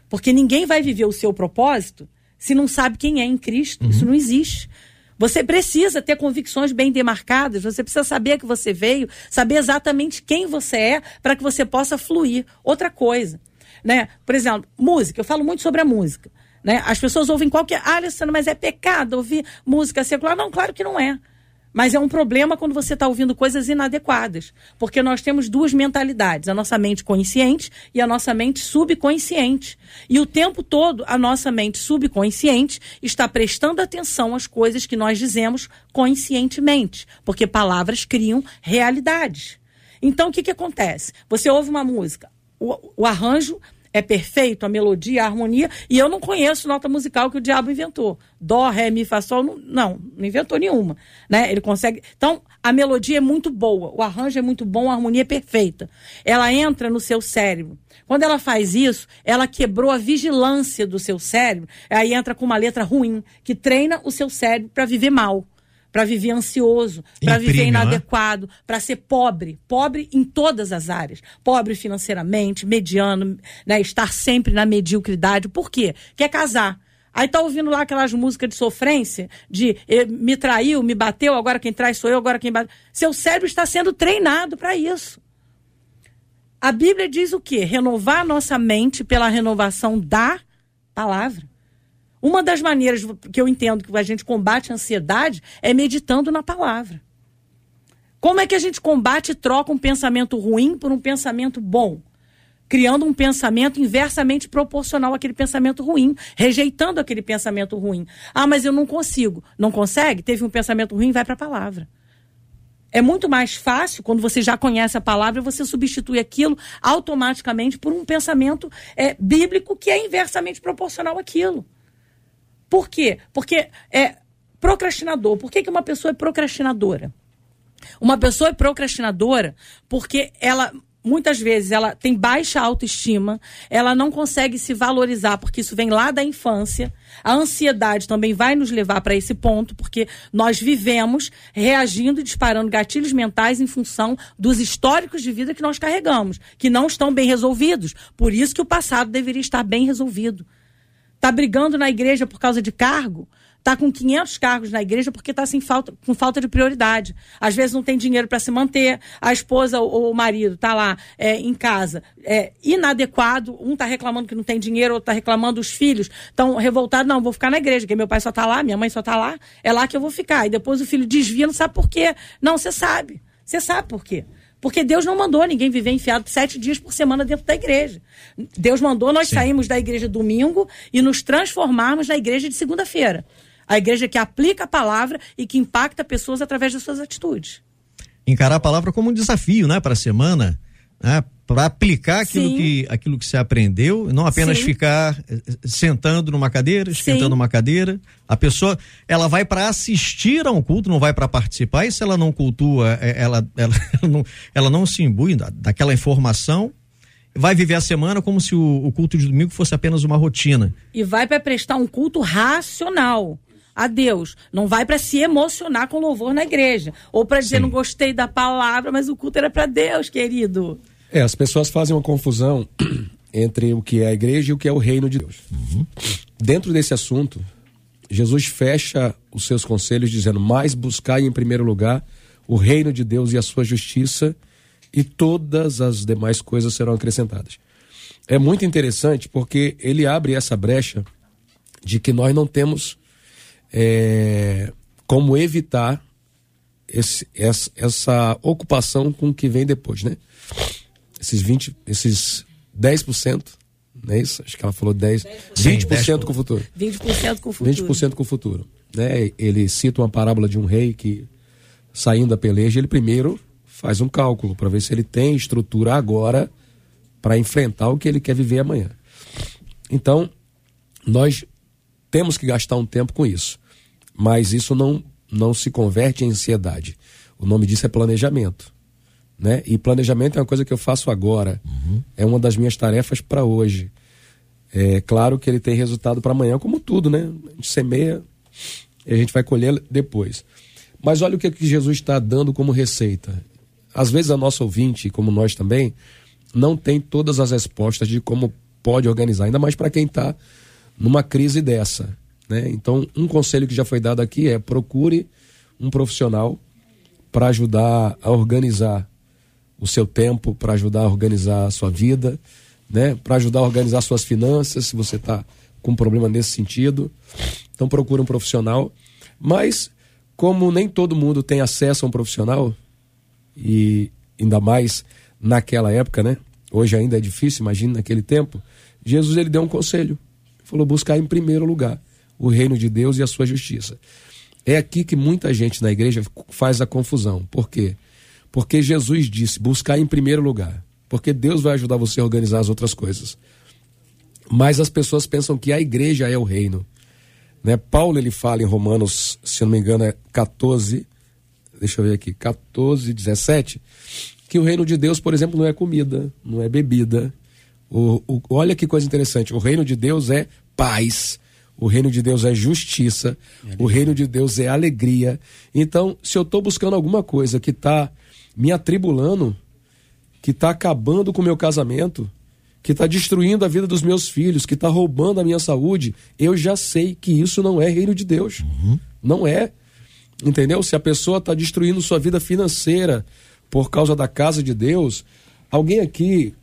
Porque ninguém vai viver o seu propósito se não sabe quem é em Cristo. Uhum. Isso não existe. Você precisa ter convicções bem demarcadas, você precisa saber que você veio, saber exatamente quem você é, para que você possa fluir. Outra coisa, né? Por exemplo, música, eu falo muito sobre a música. Né? As pessoas ouvem qualquer. Ah, Alessandra, mas é pecado ouvir música secular? Não, claro que não é. Mas é um problema quando você está ouvindo coisas inadequadas. Porque nós temos duas mentalidades: a nossa mente consciente e a nossa mente subconsciente. E o tempo todo, a nossa mente subconsciente está prestando atenção às coisas que nós dizemos conscientemente. Porque palavras criam realidades. Então, o que, que acontece? Você ouve uma música, o, o arranjo é perfeito, a melodia, a harmonia, e eu não conheço nota musical que o diabo inventou. Dó, ré, mi, fá, sol, não, não, não inventou nenhuma, né? Ele consegue... Então, a melodia é muito boa, o arranjo é muito bom, a harmonia é perfeita. Ela entra no seu cérebro. Quando ela faz isso, ela quebrou a vigilância do seu cérebro, aí entra com uma letra ruim, que treina o seu cérebro para viver mal para viver ansioso, para viver inadequado, para ser pobre, pobre em todas as áreas, pobre financeiramente, mediano, né, estar sempre na mediocridade. Por quê? Quer casar. Aí tá ouvindo lá aquelas músicas de sofrência, de me traiu, me bateu, agora quem trai sou eu, agora quem bate. Seu cérebro está sendo treinado para isso. A Bíblia diz o quê? Renovar a nossa mente pela renovação da palavra. Uma das maneiras que eu entendo que a gente combate a ansiedade é meditando na palavra. Como é que a gente combate e troca um pensamento ruim por um pensamento bom? Criando um pensamento inversamente proporcional àquele pensamento ruim, rejeitando aquele pensamento ruim. Ah, mas eu não consigo. Não consegue? Teve um pensamento ruim, vai para a palavra. É muito mais fácil, quando você já conhece a palavra, você substitui aquilo automaticamente por um pensamento é, bíblico que é inversamente proporcional àquilo. Por quê? Porque é procrastinador. Por que, que uma pessoa é procrastinadora? Uma pessoa é procrastinadora porque ela muitas vezes ela tem baixa autoestima, ela não consegue se valorizar, porque isso vem lá da infância. A ansiedade também vai nos levar para esse ponto, porque nós vivemos reagindo e disparando gatilhos mentais em função dos históricos de vida que nós carregamos, que não estão bem resolvidos. Por isso que o passado deveria estar bem resolvido. Está brigando na igreja por causa de cargo? está com 500 cargos na igreja porque está falta, com falta de prioridade. Às vezes não tem dinheiro para se manter, a esposa ou o marido está lá é, em casa é, inadequado, um está reclamando que não tem dinheiro, outro está reclamando, os filhos estão revoltados, não, vou ficar na igreja, porque meu pai só está lá, minha mãe só está lá, é lá que eu vou ficar. E depois o filho desvia, não sabe por quê. Não, você sabe. Você sabe por quê. Porque Deus não mandou ninguém viver enfiado sete dias por semana dentro da igreja. Deus mandou nós Sim. sairmos da igreja domingo e nos transformarmos na igreja de segunda-feira. A igreja que aplica a palavra e que impacta pessoas através das suas atitudes.
Encarar a palavra como um desafio, né, para a semana, né, para aplicar aquilo que, aquilo que você aprendeu, não apenas Sim. ficar eh, eh, sentando numa cadeira, esquentando Sim. uma cadeira. A pessoa, ela vai para assistir a um culto, não vai para participar, e se ela não cultua, eh, ela, ela, ela, não, ela não se imbui daquela informação, vai viver a semana como se o, o culto de domingo fosse apenas uma rotina.
E vai para prestar um culto racional a Deus. Não vai para se emocionar com louvor na igreja. Ou para dizer, Sim. não gostei da palavra, mas o culto era para Deus, querido.
É, as pessoas fazem uma confusão entre o que é a igreja e o que é o reino de Deus. Uhum. Dentro desse assunto, Jesus fecha os seus conselhos dizendo: Mais buscai em primeiro lugar o reino de Deus e a sua justiça, e todas as demais coisas serão acrescentadas. É muito interessante porque ele abre essa brecha de que nós não temos é, como evitar esse, essa, essa, ocupação com o que vem depois, né? Esses 20, esses 10%, não é isso? Acho que ela falou 10, 10%, 20% com o futuro.
20% com o futuro.
20% com o futuro. Né? Ele cita uma parábola de um rei que, saindo da peleja, ele primeiro faz um cálculo para ver se ele tem estrutura agora para enfrentar o que ele quer viver amanhã. Então, nós temos que gastar um tempo com isso. Mas isso não, não se converte em ansiedade. O nome disso é planejamento. Né? E planejamento é uma coisa que eu faço agora. Uhum. É uma das minhas tarefas para hoje. É claro que ele tem resultado para amanhã, como tudo, né? A gente semeia e a gente vai colher depois. Mas olha o que, que Jesus está dando como receita. Às vezes a nossa ouvinte, como nós também, não tem todas as respostas de como pode organizar, ainda mais para quem está numa crise dessa. Né? Então, um conselho que já foi dado aqui é procure um profissional para ajudar a organizar o seu tempo, para ajudar a organizar a sua vida, né? para ajudar a organizar suas finanças, se você está com um problema nesse sentido. Então, procure um profissional. Mas, como nem todo mundo tem acesso a um profissional, e ainda mais naquela época, né? Hoje ainda é difícil, imagine naquele tempo. Jesus ele deu um conselho. Falou: buscar em primeiro lugar o reino de Deus e a sua justiça. É aqui que muita gente na igreja faz a confusão. Por quê? Porque Jesus disse: buscar em primeiro lugar. Porque Deus vai ajudar você a organizar as outras coisas. Mas as pessoas pensam que a igreja é o reino. Né? Paulo ele fala em Romanos, se não me engano, é 14, deixa eu ver aqui, 14, 17, que o reino de Deus, por exemplo, não é comida, não é bebida. O, o, olha que coisa interessante, o reino de Deus é paz, o reino de Deus é justiça, o reino de Deus é alegria. Então, se eu estou buscando alguma coisa que está me atribulando, que está acabando com o meu casamento, que está destruindo a vida dos meus filhos, que está roubando a minha saúde, eu já sei que isso não é reino de Deus. Uhum. Não é. Entendeu? Se a pessoa está destruindo sua vida financeira por causa da casa de Deus, alguém aqui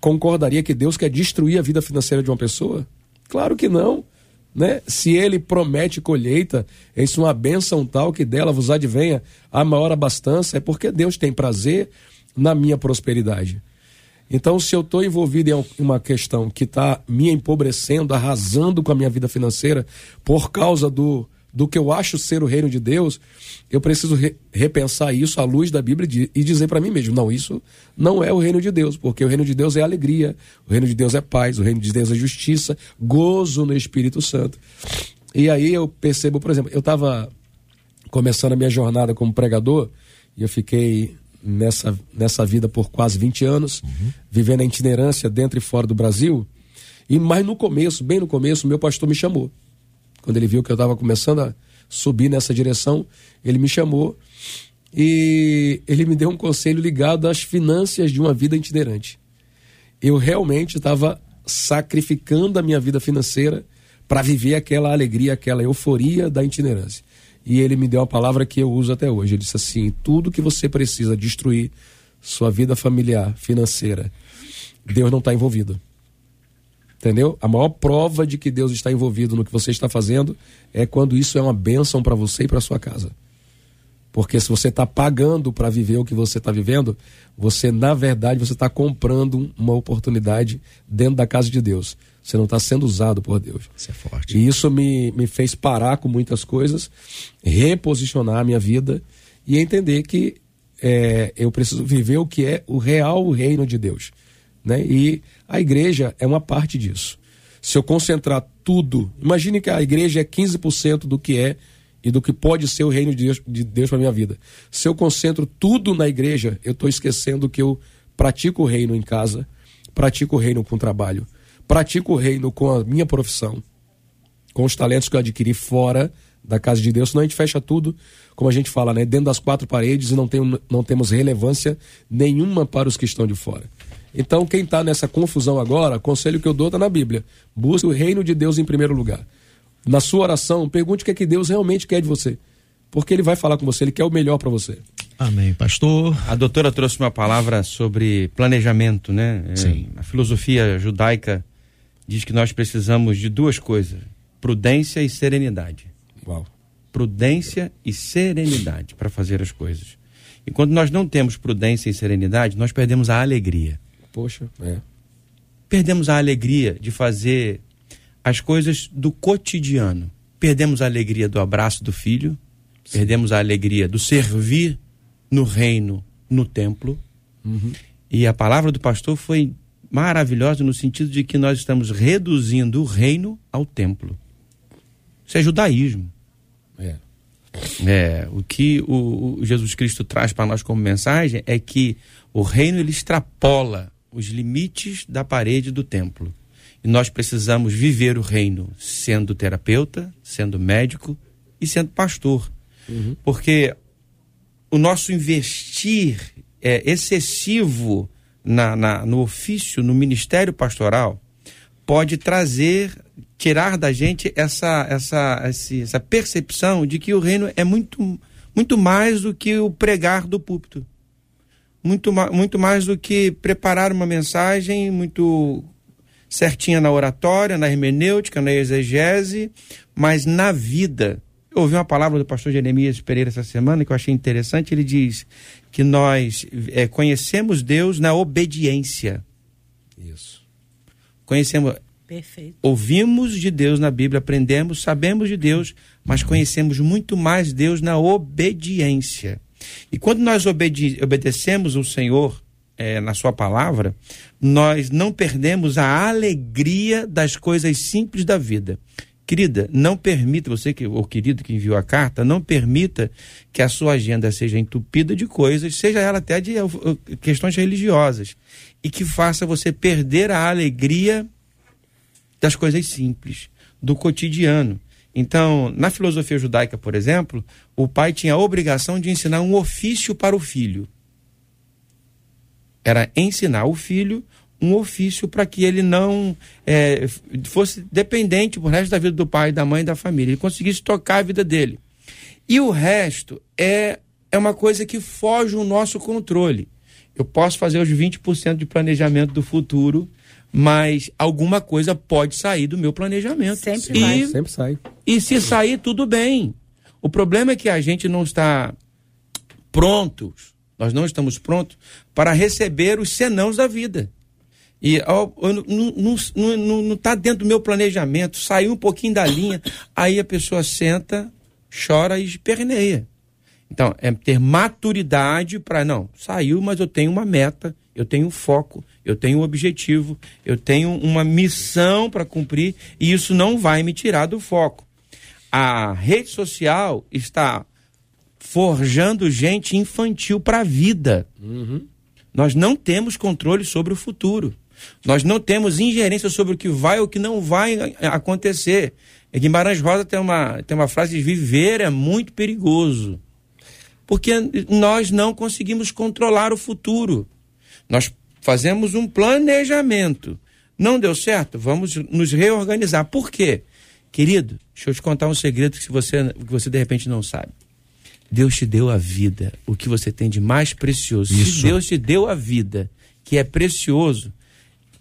concordaria que Deus quer destruir a vida financeira de uma pessoa? Claro que não. Né? Se ele promete colheita, isso é uma bênção tal que dela vos advenha a maior abastança, é porque Deus tem prazer na minha prosperidade. Então, se eu estou envolvido em uma questão que está me empobrecendo, arrasando com a minha vida financeira, por causa do, do que eu acho ser o reino de Deus, eu preciso re repensar isso à luz da Bíblia e dizer para mim mesmo: não, isso não é o reino de Deus, porque o reino de Deus é alegria, o reino de Deus é paz, o reino de Deus é justiça, gozo no Espírito Santo. E aí eu percebo, por exemplo, eu estava começando a minha jornada como pregador e eu fiquei nessa, nessa vida por quase 20 anos, uhum. vivendo a itinerância dentro e fora do Brasil. E mas no começo, bem no começo, meu pastor me chamou. Quando ele viu que eu estava começando a subir nessa direção, ele me chamou e ele me deu um conselho ligado às finanças de uma vida itinerante. Eu realmente estava sacrificando a minha vida financeira para viver aquela alegria, aquela euforia da itinerância. E ele me deu uma palavra que eu uso até hoje. Ele disse assim: tudo que você precisa destruir, sua vida familiar, financeira, Deus não está envolvido. Entendeu? A maior prova de que Deus está envolvido no que você está fazendo é quando isso é uma bênção para você e para sua casa. Porque se você está pagando para viver o que você está vivendo, você, na verdade, você está comprando uma oportunidade dentro da casa de Deus. Você não está sendo usado por Deus.
Isso é forte.
E isso me, me fez parar com muitas coisas, reposicionar a minha vida e entender que é, eu preciso viver o que é o real reino de Deus. Né? E a igreja é uma parte disso. Se eu concentrar tudo, imagine que a igreja é 15% do que é e do que pode ser o reino de Deus, de Deus para minha vida. Se eu concentro tudo na igreja, eu estou esquecendo que eu pratico o reino em casa, pratico o reino com trabalho, pratico o reino com a minha profissão, com os talentos que eu adquiri fora da casa de Deus, senão a gente fecha tudo, como a gente fala, né, dentro das quatro paredes e não, tem, não temos relevância nenhuma para os que estão de fora. Então, quem está nessa confusão agora, conselho que eu dou está na Bíblia. Busque o reino de Deus em primeiro lugar. Na sua oração, pergunte o que é que Deus realmente quer de você. Porque Ele vai falar com você, Ele quer o melhor para você.
Amém, pastor.
A doutora trouxe uma palavra sobre planejamento, né?
É, Sim.
É, a filosofia judaica diz que nós precisamos de duas coisas: prudência e serenidade.
Uau.
Prudência e serenidade para fazer as coisas. E quando nós não temos prudência e serenidade, nós perdemos a alegria.
Poxa, é.
Perdemos a alegria de fazer as coisas do cotidiano. Perdemos a alegria do abraço do filho, Sim. perdemos a alegria do servir no reino, no templo.
Uhum.
E a palavra do pastor foi maravilhosa no sentido de que nós estamos reduzindo o reino ao templo. Isso é judaísmo.
É.
É, o que o, o Jesus Cristo traz para nós como mensagem é que o reino ele extrapola os limites da parede do templo. E nós precisamos viver o reino sendo terapeuta, sendo médico e sendo pastor.
Uhum.
Porque o nosso investir é, excessivo na, na, no ofício, no ministério pastoral, pode trazer, tirar da gente essa, essa, essa percepção de que o reino é muito, muito mais do que o pregar do púlpito. Muito, muito mais do que preparar uma mensagem muito certinha na oratória, na hermenêutica, na exegese, mas na vida. Eu ouvi uma palavra do pastor Jeremias Pereira essa semana que eu achei interessante. Ele diz que nós é, conhecemos Deus na obediência.
Isso.
Conhecemos.
Perfeito.
Ouvimos de Deus na Bíblia, aprendemos, sabemos de Deus, mas conhecemos muito mais Deus na obediência. E quando nós obede obedecemos o Senhor é, na Sua palavra, nós não perdemos a alegria das coisas simples da vida. Querida, não permita, você que, ou querido que enviou a carta, não permita que a sua agenda seja entupida de coisas, seja ela até de questões religiosas, e que faça você perder a alegria das coisas simples, do cotidiano. Então, na filosofia judaica, por exemplo, o pai tinha a obrigação de ensinar um ofício para o filho. Era ensinar o filho um ofício para que ele não é, fosse dependente por resto da vida do pai, da mãe da família. Ele conseguisse tocar a vida dele. E o resto é, é uma coisa que foge o nosso controle. Eu posso fazer os 20% de planejamento do futuro, mas alguma coisa pode sair do meu planejamento.
Sempre
e,
vai.
Sempre sai.
E se sair, tudo bem. O problema é que a gente não está prontos, nós não estamos prontos para receber os senãos da vida. E ó, eu não- não- não não- não- não está dentro do meu planejamento, saiu um pouquinho da linha, aí a pessoa senta, chora e esperneia. Então, é ter maturidade para, não, saiu, mas eu tenho uma meta, eu tenho foco, eu tenho um objetivo, eu tenho uma missão para cumprir e isso não vai me tirar do foco. A rede social está forjando gente infantil para a vida. Nós não temos controle sobre o futuro. Nós não temos ingerência sobre o que vai ou o que não vai acontecer. Guimarães Rosa tem uma, tem uma frase de viver é muito perigoso. Porque nós não conseguimos controlar o futuro. Nós fazemos um planejamento. Não deu certo? Vamos nos reorganizar. Por quê? Querido, deixa eu te contar um segredo que você, que você de repente não sabe. Deus te deu a vida, o que você tem de mais precioso. Se
Isso.
Deus te deu a vida, que é precioso,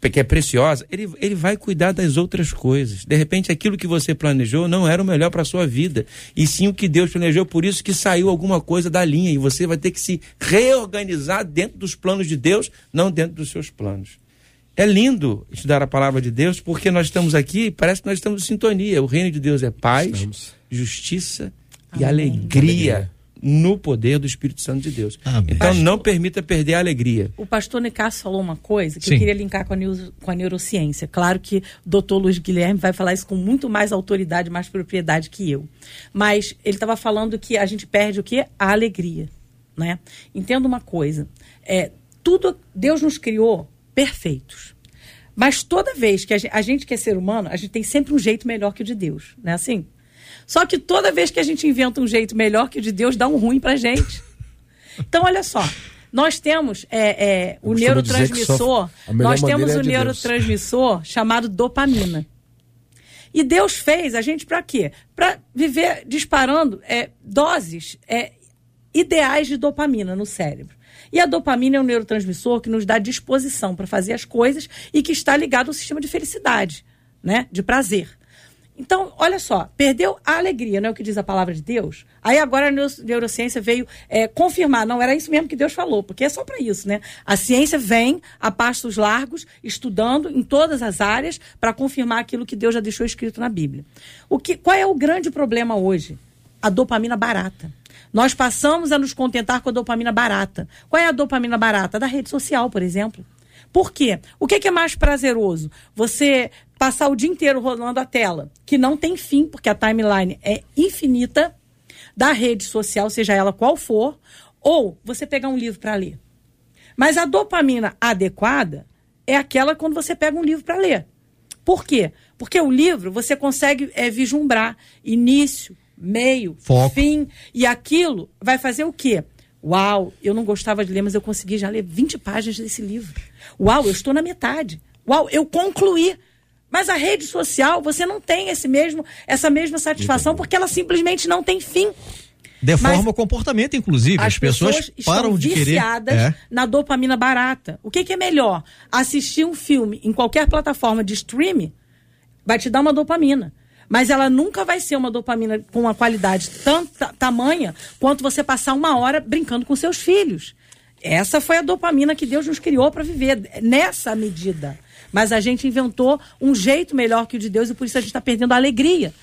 que é preciosa, ele, ele vai cuidar das outras coisas. De repente, aquilo que você planejou não era o melhor para a sua vida, e sim o que Deus planejou, por isso que saiu alguma coisa da linha, e você vai ter que se reorganizar dentro dos planos de Deus, não dentro dos seus planos. É lindo estudar a palavra de Deus, porque nós estamos aqui, parece que nós estamos em sintonia. O reino de Deus é paz,
Estamos.
justiça e alegria no poder do Espírito Santo de Deus.
Amém.
Então não permita perder a alegria.
O pastor Nicasso falou uma coisa que
Sim.
eu queria linkar com a, neuro- com a neurociência. Claro que o doutor Luiz Guilherme vai falar isso com muito mais autoridade, mais propriedade que eu. Mas ele estava falando que a gente perde o quê? A alegria. Né? Entenda uma coisa. É, tudo Deus nos criou perfeitos. Mas toda vez que a gen- a gente, que é ser humano, a gente tem sempre um jeito melhor que o de Deus. Não é assim? Só que toda vez que a gente inventa um jeito melhor que o de Deus, dá um ruim pra gente. Então, olha só. Nós temos é, é, o neurotransmissor. Nós temos
é
o
de Deus.
neurotransmissor chamado dopamina. E Deus fez a gente para quê? Para viver disparando é, doses é, ideais de dopamina no cérebro. E a dopamina é um neurotransmissor que nos dá disposição para fazer as coisas e que está ligado ao sistema de felicidade, né? De prazer. Então, olha só, perdeu a alegria, não é o que diz a palavra de Deus? Aí agora a neuro- neurociência veio é, confirmar, não era isso mesmo que Deus falou, porque é só para isso, né? A ciência vem a pastos largos, estudando em todas as áreas para confirmar aquilo que Deus já deixou escrito na Bíblia. O que, qual é o grande problema hoje? A dopamina barata. Nós passamos a nos contentar com a dopamina barata. Qual é a dopamina barata? Da rede social, por exemplo. Por quê? O que é mais prazeroso? Você passar o dia inteiro rolando a tela, que não tem fim, porque a timeline é infinita, da rede social, seja ela qual for, ou você pegar um livro para ler. Mas a dopamina adequada é aquela quando você pega um livro para ler. Por quê? Porque o livro você consegue é, vislumbrar início, meio,
Foco.
fim. E aquilo vai fazer o quê? Uau, eu não gostava de ler, mas eu consegui já ler 20 páginas desse livro. Uau, eu estou na metade. Uau, eu concluí. Mas a rede social, você não tem esse mesmo, essa mesma satisfação, porque ela simplesmente não tem fim.
Deforma
Mas
o comportamento, inclusive. As, pessoas,
estão
param de querer.
viciadas
É.
na dopamina barata. O que, que é melhor? Assistir um filme em qualquer plataforma de streaming vai te dar uma dopamina. Mas ela nunca vai ser uma dopamina com uma qualidade tanta tamanha quanto você passar uma hora brincando com seus filhos. Essa foi a dopamina que Deus nos criou para viver nessa medida. Mas a gente inventou um jeito melhor que o de Deus e por isso a gente está perdendo a alegria.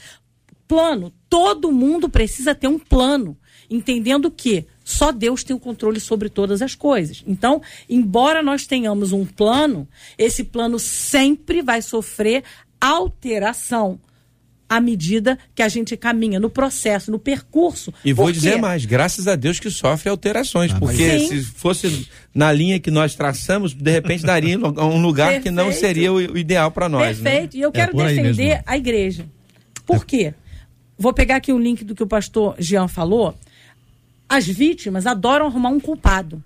Plano. Todo mundo precisa ter um plano, entendendo que só Deus tem o controle sobre todas as coisas. Então, embora nós tenhamos um plano, esse plano sempre vai sofrer alteração à medida que a gente caminha no processo, no percurso.
E vou
Por
dizer mais, graças a Deus que sofre alterações, porque
Sim.
se fosse na linha que nós traçamos, de repente daria um lugar que não
Perfeito.
seria o ideal para nós. né?
Perfeito. E eu quero
por aí
defender a igreja. Por quê? Vou pegar aqui o link do que o pastor Jean falou. As vítimas adoram arrumar um culpado.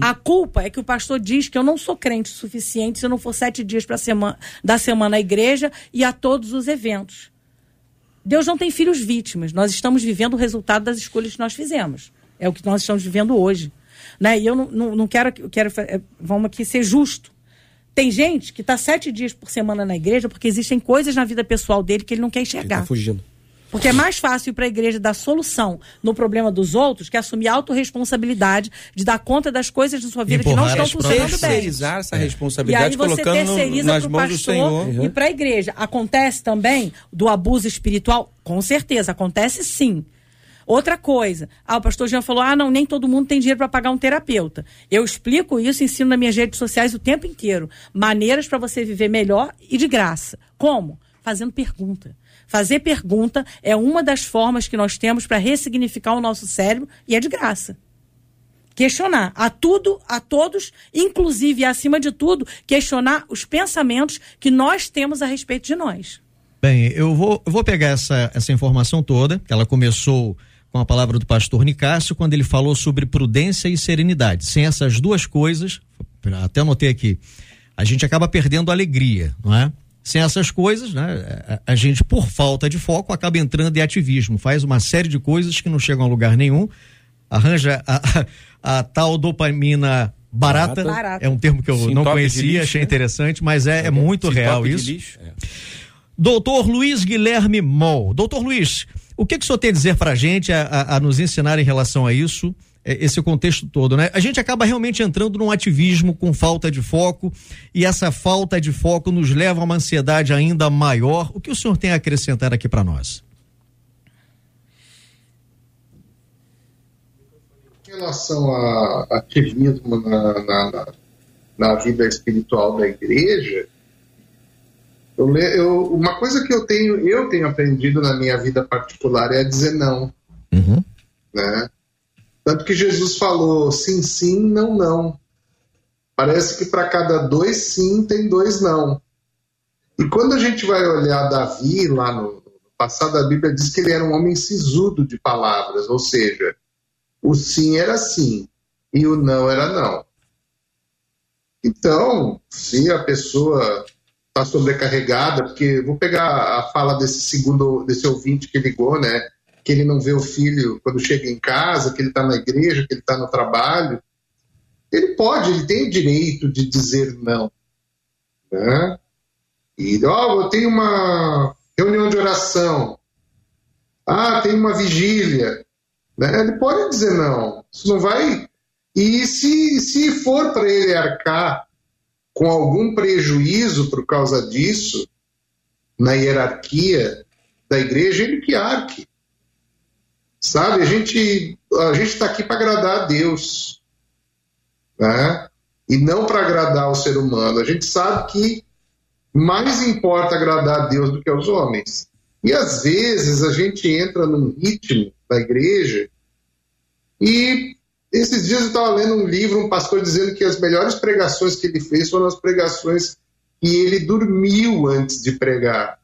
A culpa é que o pastor diz que eu não sou crente o suficiente se eu não for sete dias pra semana, da semana à igreja e a todos os eventos. Deus não tem filhos vítimas. Nós estamos vivendo o resultado das escolhas que nós fizemos. É o que nós estamos vivendo hoje. Né? E eu não, não, não quero, quero. é, Vamos aqui ser justo. Tem gente que está sete dias por semana na igreja porque existem coisas na vida pessoal dele que ele não quer enxergar.
Ele tá fugindo.
Porque é mais fácil ir para a igreja dar solução no problema dos outros que assumir a autorresponsabilidade de dar conta das coisas da sua vida que não
Empurrar
estão funcionando bem.
Terceirizar essa
E aí
responsabilidade,
você
colocando no-
terceiriza
nas
para o
mãos do Senhor.
pastor e para a igreja. Acontece também do abuso espiritual? Com certeza, acontece sim. Outra coisa, ah, o pastor Jean falou: ah, não, nem todo mundo tem dinheiro para pagar um terapeuta. Eu explico isso, ensino nas minhas redes sociais o tempo inteiro. Maneiras para você viver melhor e de graça. Como? Fazendo pergunta. Fazer pergunta é uma das formas que nós temos para ressignificar o nosso cérebro e é de graça questionar a tudo, a todos, inclusive acima de tudo, questionar os pensamentos que nós temos a respeito de nós.
Bem, eu vou, eu vou pegar essa, essa informação toda, que ela começou com a palavra do pastor Nicásio, quando ele falou sobre prudência e serenidade. Sem essas duas coisas, até anotei aqui, a gente acaba perdendo a alegria, não é? Sem essas coisas, né, a, gente, por falta de foco, acaba entrando em ativismo, faz uma série de coisas que não chegam a lugar nenhum, arranja a, a, a tal dopamina barata,
Barata.
é um termo que eu
Sim,
não conhecia,
lixo,
achei
né?
interessante, mas é, é muito
Esse
real isso.
lixo.
Doutor Luiz Guilherme Mol. Doutor Luiz, o que, que o senhor tem a dizer para a gente, a, a- nos ensinar em relação a isso, é, esse contexto todo, né? A gente acaba realmente entrando num ativismo com falta de foco e essa falta de foco nos leva a uma ansiedade ainda maior. O que o senhor tem a acrescentar aqui para nós?
Em relação a ativismo na, na, na, vida espiritual da igreja, eu, eu- uma coisa que eu tenho, eu tenho aprendido na minha vida particular é dizer não. Né? Tanto que Jesus falou sim, sim, não, não. Parece que para cada dois sim tem dois não. E quando a gente vai olhar Davi lá no, passado, a Bíblia diz que ele era um homem sisudo de palavras, ou seja, o sim era sim e o não era não. Então, se a pessoa está sobrecarregada, porque vou pegar a fala desse segundo, desse ouvinte que ligou, né? Que ele não vê o filho quando chega em casa, que ele está na igreja, que ele está no trabalho. Ele pode, ele tem o direito de dizer não. Né? E, ó, eu tenho uma reunião de oração. Ah, tem uma vigília. Né? Ele pode dizer não. Isso não vai. E se, se for para ele arcar com algum prejuízo por causa disso, na hierarquia da igreja, ele que arque. Sabe, a gente a está aqui para agradar a Deus, né? E não para agradar o ser humano. A gente sabe que mais importa agradar a Deus do que aos homens. E às vezes a gente entra num ritmo da igreja e esses dias eu estava lendo um livro, um pastor dizendo que as melhores pregações que ele fez foram as pregações que ele dormiu antes de pregar.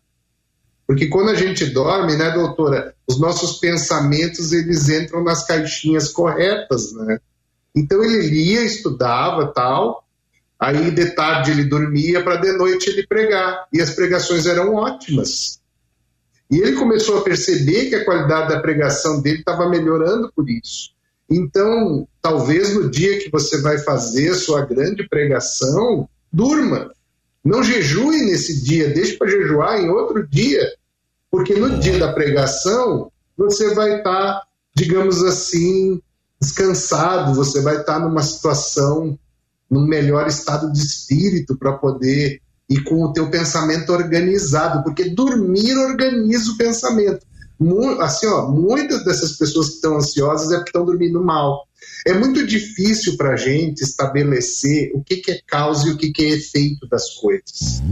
Porque quando a gente dorme, né, doutora, os nossos pensamentos eles entram nas caixinhas corretas, né? Então ele lia, estudava, tal. Aí de tarde ele dormia para de noite ele pregar. E as pregações eram ótimas. E ele começou a perceber que a qualidade da pregação dele estava melhorando por isso. Então, talvez no dia que você vai fazer a sua grande pregação, durma. Não jejue nesse dia, deixe para jejuar em outro dia. Porque no dia da pregação, você vai estar, digamos assim, descansado, você vai estar numa situação, num melhor estado de espírito para poder ir com o teu pensamento organizado, porque dormir organiza o pensamento. Assim, ó, muitas dessas pessoas que estão ansiosas é porque estão dormindo mal. É muito difícil para a gente estabelecer o que, que é causa e o que, que é efeito das coisas.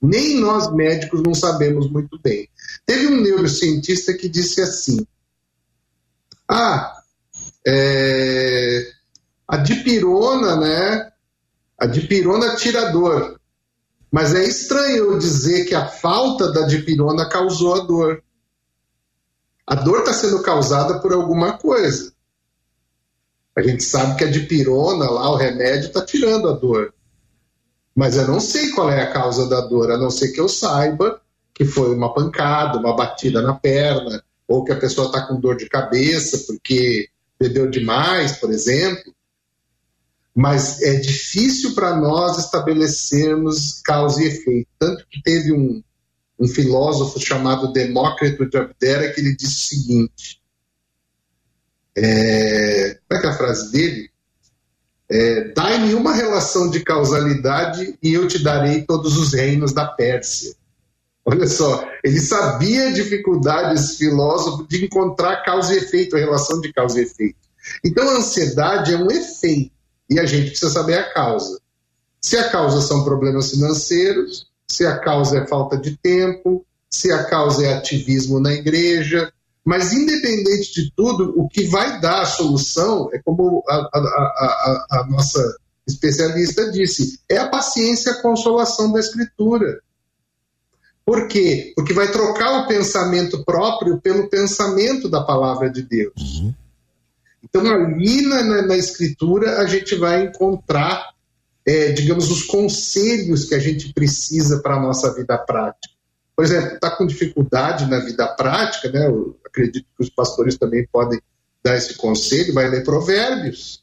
Nem nós médicos não sabemos muito bem. Teve um neurocientista que disse assim: Ah, é, a dipirona, né? A dipirona tira dor. Mas é estranho eu dizer que a falta da dipirona causou a dor. A dor está sendo causada por alguma coisa. A gente sabe que a dipirona, lá, o remédio, está tirando a dor. Mas eu não sei qual é a causa da dor, a não ser que eu saiba que foi uma pancada, uma batida na perna, ou que a pessoa está com dor de cabeça porque bebeu demais, por exemplo. mas é difícil para nós estabelecermos causa e efeito. Tanto que teve um, um filósofo chamado Demócrito de Abdera que ele disse o seguinte: é, como é que é a frase dele? É, Dai-me uma relação de causalidade e eu te darei todos os reinos da Pérsia. Olha só, ele sabia a dificuldade, esse filósofo, de encontrar causa e efeito, a relação de causa e efeito. Então, a ansiedade é um efeito e a gente precisa saber a causa. Se a causa são problemas financeiros, se a causa é falta de tempo, se a causa é ativismo na igreja, mas independente de tudo, o que vai dar a solução é como a, a, a, a nossa especialista disse, é a paciência e a consolação da escritura. Por quê? Porque vai trocar o pensamento próprio pelo pensamento da palavra de Deus. Uhum. Então, ali na, na, na, escritura, a gente vai encontrar, é, digamos, os conselhos que a gente precisa para a nossa vida prática. Por exemplo, está com dificuldade na vida prática, né? Eu acredito que os pastores também podem dar esse conselho, vai ler Provérbios,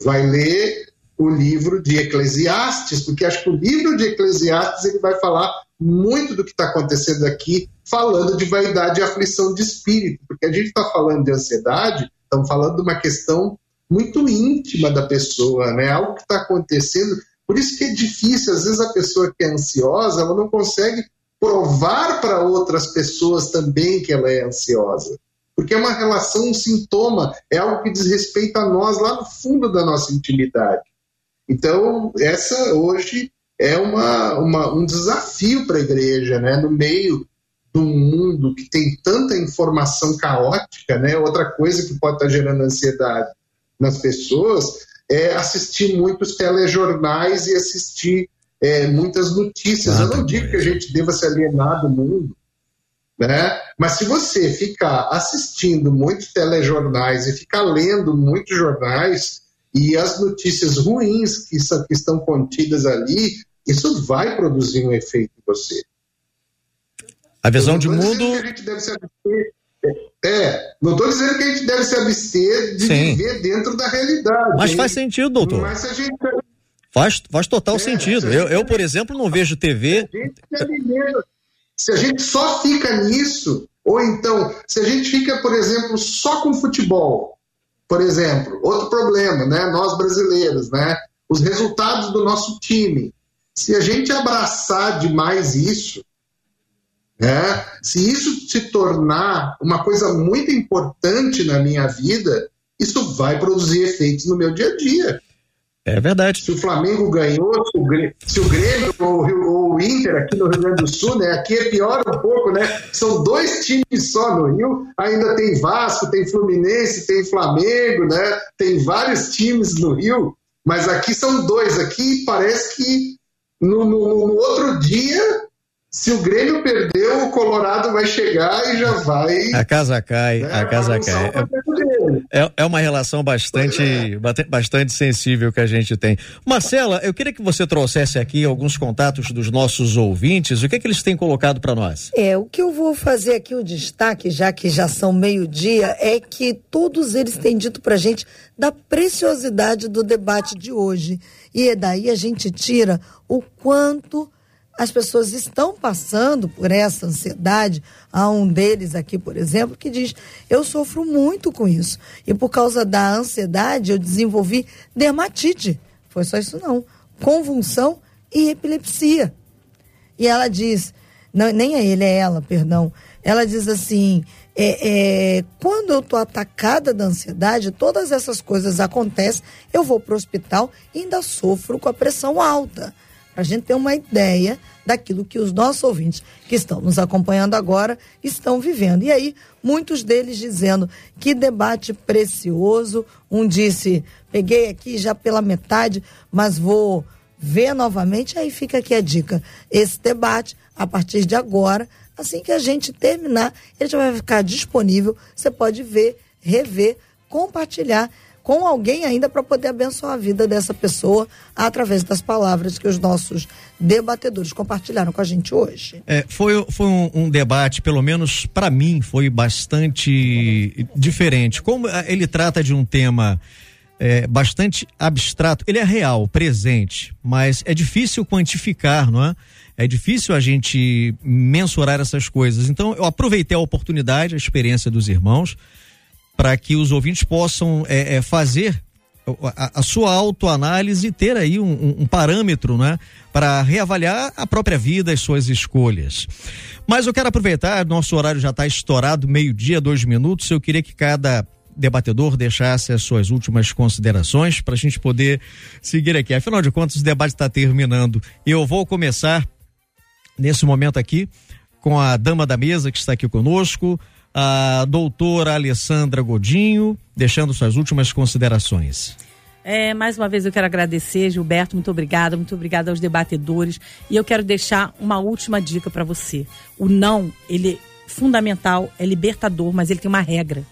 vai ler o livro de Eclesiastes, porque acho que o livro de Eclesiastes ele vai falar muito do que está acontecendo aqui, falando de vaidade e aflição de espírito, porque a gente está falando de ansiedade, estamos falando de uma questão muito íntima da pessoa, né? Algo que está acontecendo. Por isso que é difícil, às vezes a pessoa que é ansiosa, ela não consegue provar para outras pessoas também que ela é ansiosa. Porque é uma relação, um sintoma, é algo que diz respeito a nós lá no fundo da nossa intimidade. Então, essa hoje é uma, uma um desafio para a igreja, né? no meio de um mundo que tem tanta informação caótica, né? outra coisa que pode estar gerando ansiedade nas pessoas é assistir muitos telejornais e assistir é, muitas notícias. Ah, Eu não digo que a gente deva se alienar do mundo, né? Mas se você ficar assistindo muitos telejornais e ficar lendo muitos jornais, e as notícias ruins que, que estão contidas ali, isso vai produzir um efeito em você.
A visão de mundo.
É, não estou dizendo que a gente deve se abster de Sim. viver dentro da realidade.
Mas hein? faz sentido, doutor. Mas a gente... faz, faz total é, sentido. Eu, eu, por exemplo, não vejo TV.
Se a, gente, se a gente só fica nisso, ou então, se a gente fica, por exemplo, só com futebol, por exemplo, outro problema, né? Nós brasileiros, né? Os resultados do nosso time. Se a gente abraçar demais isso, né? Se isso se tornar uma coisa muito importante na minha vida, isso vai produzir efeitos no meu dia a dia.
É verdade.
Se o Flamengo ganhou, se o Grêmio, se o Grêmio ou, ou, o Inter aqui no Rio Grande do Sul, né? Aqui é pior um pouco, né? São dois times só no Rio. Ainda tem Vasco, tem Fluminense, tem Flamengo, né? Tem vários times no Rio, mas aqui são dois. Aqui parece que no, no, no outro dia se o Grêmio perdeu, o Colorado vai chegar e já vai.
A casa cai, né, a casa cai. É, é, uma relação bastante, bastante sensível que a gente tem. Marcela, eu queria que você trouxesse aqui alguns contatos dos nossos ouvintes. O que é que eles têm colocado para nós?
É, o que eu vou fazer aqui o destaque, já que já são meio-dia, é que todos eles têm dito para gente da preciosidade do debate de hoje. E é daí a gente tira o quanto as pessoas estão passando por essa ansiedade. Há um deles aqui, por exemplo, que diz: Eu sofro muito com isso. E por causa da ansiedade, eu desenvolvi dermatite. Foi só isso, não. Convulsão e epilepsia. E ela diz: não, nem é ele, é ela, perdão. Ela diz assim: é, é, quando eu estou atacada da ansiedade, todas essas coisas acontecem, eu vou para o hospital e ainda sofro com a pressão alta para a gente ter uma ideia daquilo que os nossos ouvintes que estão nos acompanhando agora estão vivendo. E aí, muitos deles dizendo que debate precioso. Um disse: peguei aqui já pela metade, mas vou ver novamente. Aí fica aqui a dica: esse debate, a partir de agora, assim que a gente terminar, ele já vai ficar disponível. Você pode ver, rever, compartilhar com alguém ainda para poder abençoar a vida dessa pessoa através das palavras que os nossos debatedores compartilharam com a gente hoje.
É, foi foi um, um debate, pelo menos para mim, foi bastante diferente. Como eh, ele trata de um tema é, bastante abstrato. Ele é real, presente, mas é difícil quantificar, não é? É difícil a gente mensurar essas coisas. Então, eu aproveitei a oportunidade, a experiência dos irmãos, para que os ouvintes possam é, é, fazer a, a, sua autoanálise e ter aí um, um, parâmetro, né? Para reavaliar a própria vida, as suas escolhas. Mas eu quero aproveitar, nosso horário já está estourado, meio-dia, dois minutos. Eu queria que cada debatedor deixasse as suas últimas considerações para a gente poder seguir aqui. Afinal de contas, o debate está terminando. Eu vou começar nesse momento aqui com a dama da mesa que está aqui conosco, a doutora Alessandra Godinho, deixando suas últimas considerações.
É, mais uma vez eu quero agradecer, Gilberto, muito obrigada, muito obrigada aos debatedores. E eu quero deixar uma última dica para você. O não, ele é fundamental, é libertador, mas ele tem uma regra.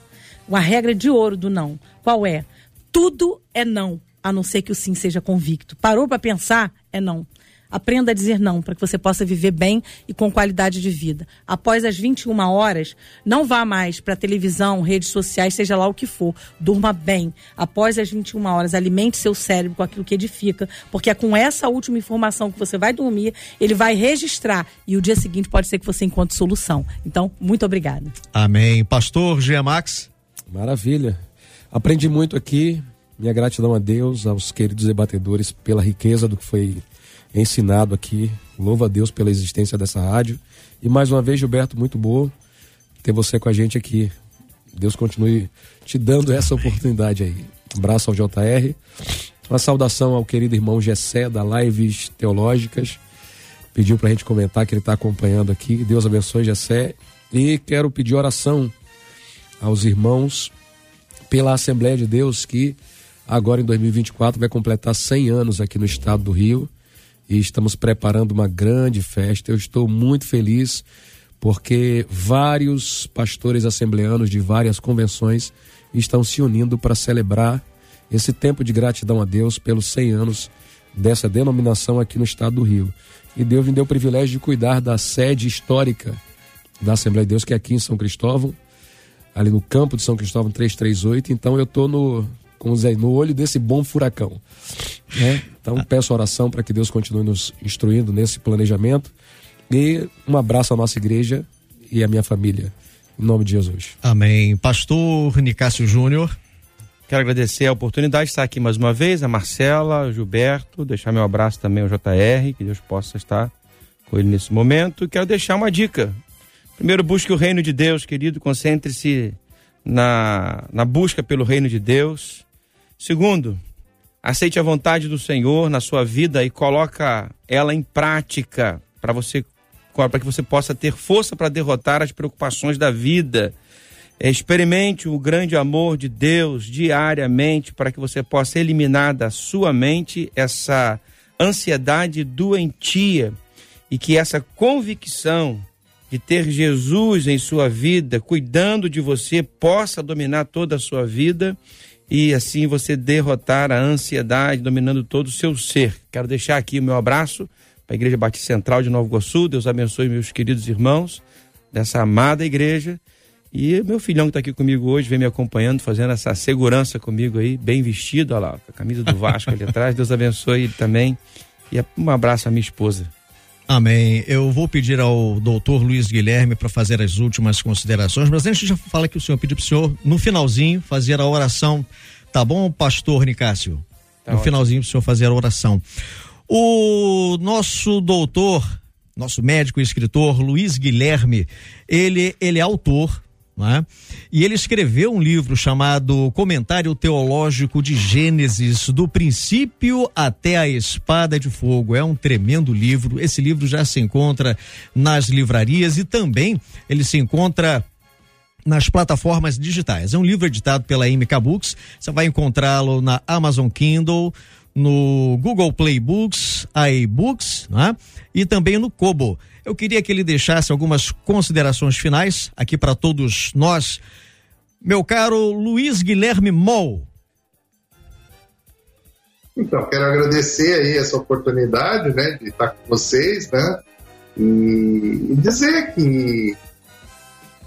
Uma regra de ouro do não. Qual é? Tudo é não, a não ser que o sim seja convicto. Parou para pensar? É não. Aprenda a dizer não para que você possa viver bem e com qualidade de vida. Após as 21 horas, não vá mais para televisão, redes sociais, seja lá o que for. Durma bem. Após as 21 horas, alimente seu cérebro com aquilo que edifica, porque é com essa última informação que você vai dormir, ele vai registrar e o dia seguinte pode ser que você encontre solução. Então, muito obrigada.
Amém. Pastor Gia Max.
Maravilha. Aprendi muito aqui. Minha gratidão a Deus, aos queridos debatedores, pela riqueza do que foi ensinado aqui. Louvo a Deus pela existência dessa rádio. E mais uma vez, Gilberto, muito bom ter você com a gente aqui. Deus continue te dando essa oportunidade aí. Um abraço ao JR. Uma saudação ao querido irmão Gessé, da Lives Teológicas. Pediu para a gente comentar que ele está acompanhando aqui. Deus abençoe, Gessé. E quero pedir oração aos irmãos pela Assembleia de Deus que agora em 2024 vai completar 100 anos aqui no estado do Rio e estamos preparando uma grande festa. Eu estou muito feliz porque vários pastores assembleanos de várias convenções estão se unindo para celebrar esse tempo de gratidão a Deus pelos 100 anos dessa denominação aqui no estado do Rio. E Deus me deu o privilégio de cuidar da sede histórica da Assembleia de Deus, que é aqui em São Cristóvão, ali no campo de São Cristóvão 338. Então eu estou no, no olho desse bom furacão. Né? Então peço oração para que Deus continue nos instruindo nesse planejamento. E um abraço à nossa igreja e à minha família. Em nome de Jesus.
Amém. Pastor Nicásio Júnior.
Quero agradecer a oportunidade de estar aqui mais uma vez, a Marcela, ao Gilberto, deixar meu abraço também ao JR, que Deus possa estar com ele nesse momento. Quero deixar uma dica. Primeiro, busque o reino de Deus, querido, concentre-se na, na busca pelo reino de Deus. Segundo, aceite a vontade do Senhor na sua vida e coloca ela em prática para você para que você possa ter força para derrotar as preocupações da vida. Experimente o grande amor de Deus diariamente para que você possa eliminar da sua mente essa ansiedade doentia e que essa convicção de ter Jesus em sua vida, cuidando de você, possa dominar toda a sua vida e assim você derrotar a ansiedade dominando todo o seu ser. Quero deixar aqui o meu abraço para a Igreja Batista Central de Novo Iguaçu. Deus abençoe meus queridos irmãos dessa amada igreja. E meu filhão que está aqui comigo hoje, vem me acompanhando, fazendo essa segurança comigo aí, bem vestido, olha lá, com a camisa do Vasco ali atrás. Deus abençoe ele também. E um abraço à minha esposa.
Amém. Eu vou pedir ao doutor Luiz Guilherme para fazer as últimas considerações, mas antes já fala que o senhor pediu para o senhor, no finalzinho, fazer a oração. Tá bom, pastor Nicásio? Tá no ótimo. finalzinho, para o senhor fazer a oração. O nosso doutor, nosso médico e escritor, Luiz Guilherme, ele, ele é autor é? E ele escreveu um livro chamado Comentário Teológico de Gênesis, do princípio até a espada de fogo. É um tremendo livro. Esse livro já se encontra nas livrarias e também ele se encontra nas plataformas digitais. É um livro editado pela MK Books. Você vai encontrá-lo na Amazon Kindle, no Google Play Books, iBooks, né? e também no Kobo. Eu queria que ele deixasse algumas considerações finais aqui para todos nós. Meu caro Luiz Guilherme Mol.
Então, quero agradecer aí essa oportunidade, né, de estar com vocês, né, e dizer que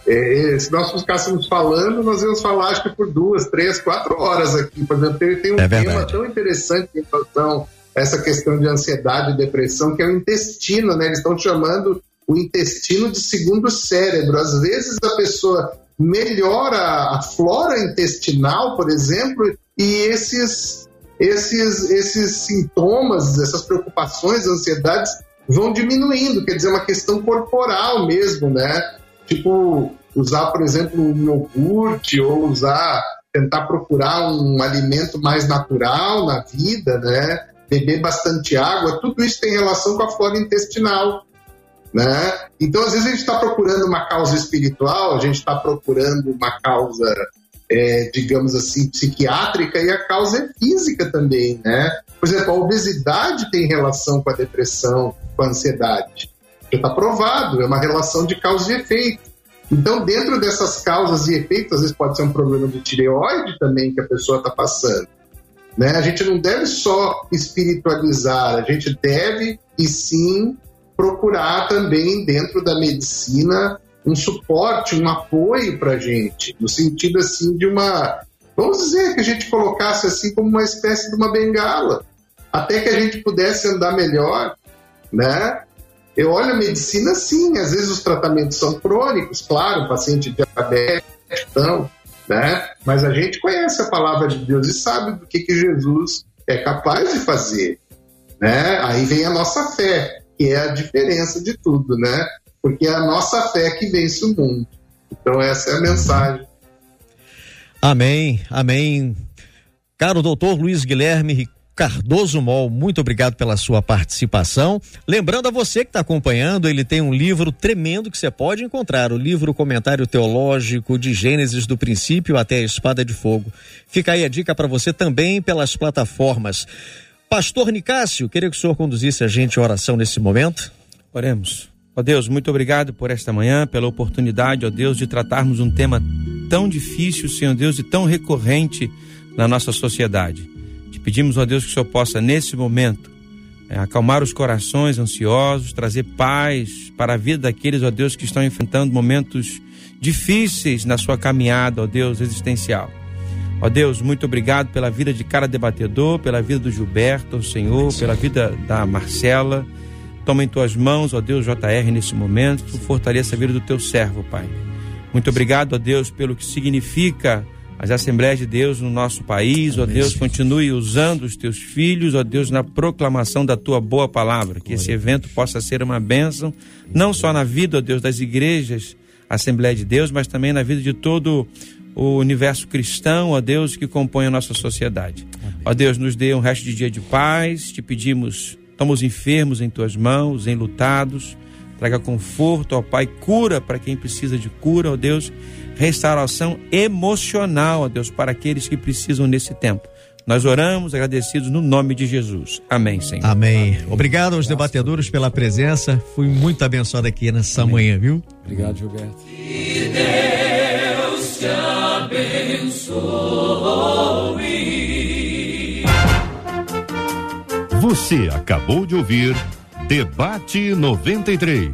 é, se nós ficássemos falando, nós íamos falar acho que por duas, três, quatro horas aqui. Por exemplo, tem, tem um
É
tema tão interessante em relação essa questão de ansiedade e depressão, que é o intestino, né? Eles estão chamando o intestino de segundo cérebro. Às vezes a pessoa melhora a flora intestinal, por exemplo, e esses, esses, esses sintomas, essas preocupações, ansiedades vão diminuindo, quer dizer, é uma questão corporal mesmo, né? Tipo, usar, por exemplo, um iogurte ou usar, tentar procurar um alimento mais natural na vida, né? Beber bastante água, tudo isso tem relação com a flora intestinal, né? Então, às vezes a gente está procurando uma causa espiritual, a gente está procurando uma causa, é, digamos assim, psiquiátrica e a causa é física também, né? Por exemplo, a obesidade tem relação com a depressão, com a ansiedade. Já está provado, é uma relação de causa e efeito. Então, dentro dessas causas e efeitos, às vezes pode ser um problema de tireoide também que a pessoa está passando. Né? A gente não deve só espiritualizar, a gente deve e sim procurar também dentro da medicina um suporte, um apoio para a gente, no sentido assim de uma, vamos dizer que a gente colocasse assim como uma espécie de uma bengala, até que a gente pudesse andar melhor, né? Eu olho a medicina sim, às vezes os tratamentos são crônicos, claro, paciente diabético, então, né? Mas a gente conhece a palavra de Deus e sabe do que, que Jesus é capaz de fazer, né? Aí vem a nossa fé, que é a diferença de tudo, né? Porque é a nossa fé que vence o mundo. Então essa é a mensagem.
Amém, amém. Caro doutor Luiz Guilherme Cardoso Mol, muito obrigado pela sua participação. Lembrando a você que está acompanhando, ele tem um livro tremendo que você pode encontrar, o livro Comentário Teológico de Gênesis do Princípio até a Espada de Fogo. Fica aí a dica para você também pelas plataformas. Pastor Nicásio, queria que o senhor conduzisse a gente à oração nesse momento.
Oremos. Ó Deus, muito obrigado por esta manhã, pela oportunidade, ó Deus, de tratarmos um tema tão difícil, Senhor Deus, e tão recorrente na nossa sociedade. Pedimos, ó Deus, que o Senhor possa, nesse momento, é, acalmar os corações ansiosos, trazer paz para a vida daqueles, ó Deus, que estão enfrentando momentos difíceis na sua caminhada, ó Deus, existencial. Ó Deus, muito obrigado pela vida de cada debatedor, pela vida do Gilberto, ó Senhor, pela vida da Marcela. Toma em tuas mãos, ó Deus, JR, nesse momento, fortaleça a vida do teu servo, Pai. Muito obrigado, ó Deus, pelo que significa as Assembleias de Deus no nosso país, ó Deus, continue usando os teus filhos, ó Deus, na proclamação da tua boa palavra, que esse evento possa ser uma bênção, não só na vida, ó Deus, das igrejas Assembleia de Deus, mas também na vida de todo o universo cristão, ó Deus, que compõe a nossa sociedade. Ó Deus, nos dê um resto de dia de paz, te pedimos, toma os enfermos em tuas mãos, enlutados, traga conforto, ó Pai, cura para quem precisa de cura, ó Deus, restauração emocional, ó Deus, para aqueles que precisam nesse tempo. Nós oramos agradecidos no nome de Jesus. Amém, Senhor.
Amém. Obrigado aos debatedores pela presença. Fui muito abençoado aqui nessa manhã, viu?
Obrigado, Gilberto.
Você acabou de ouvir Debate 93.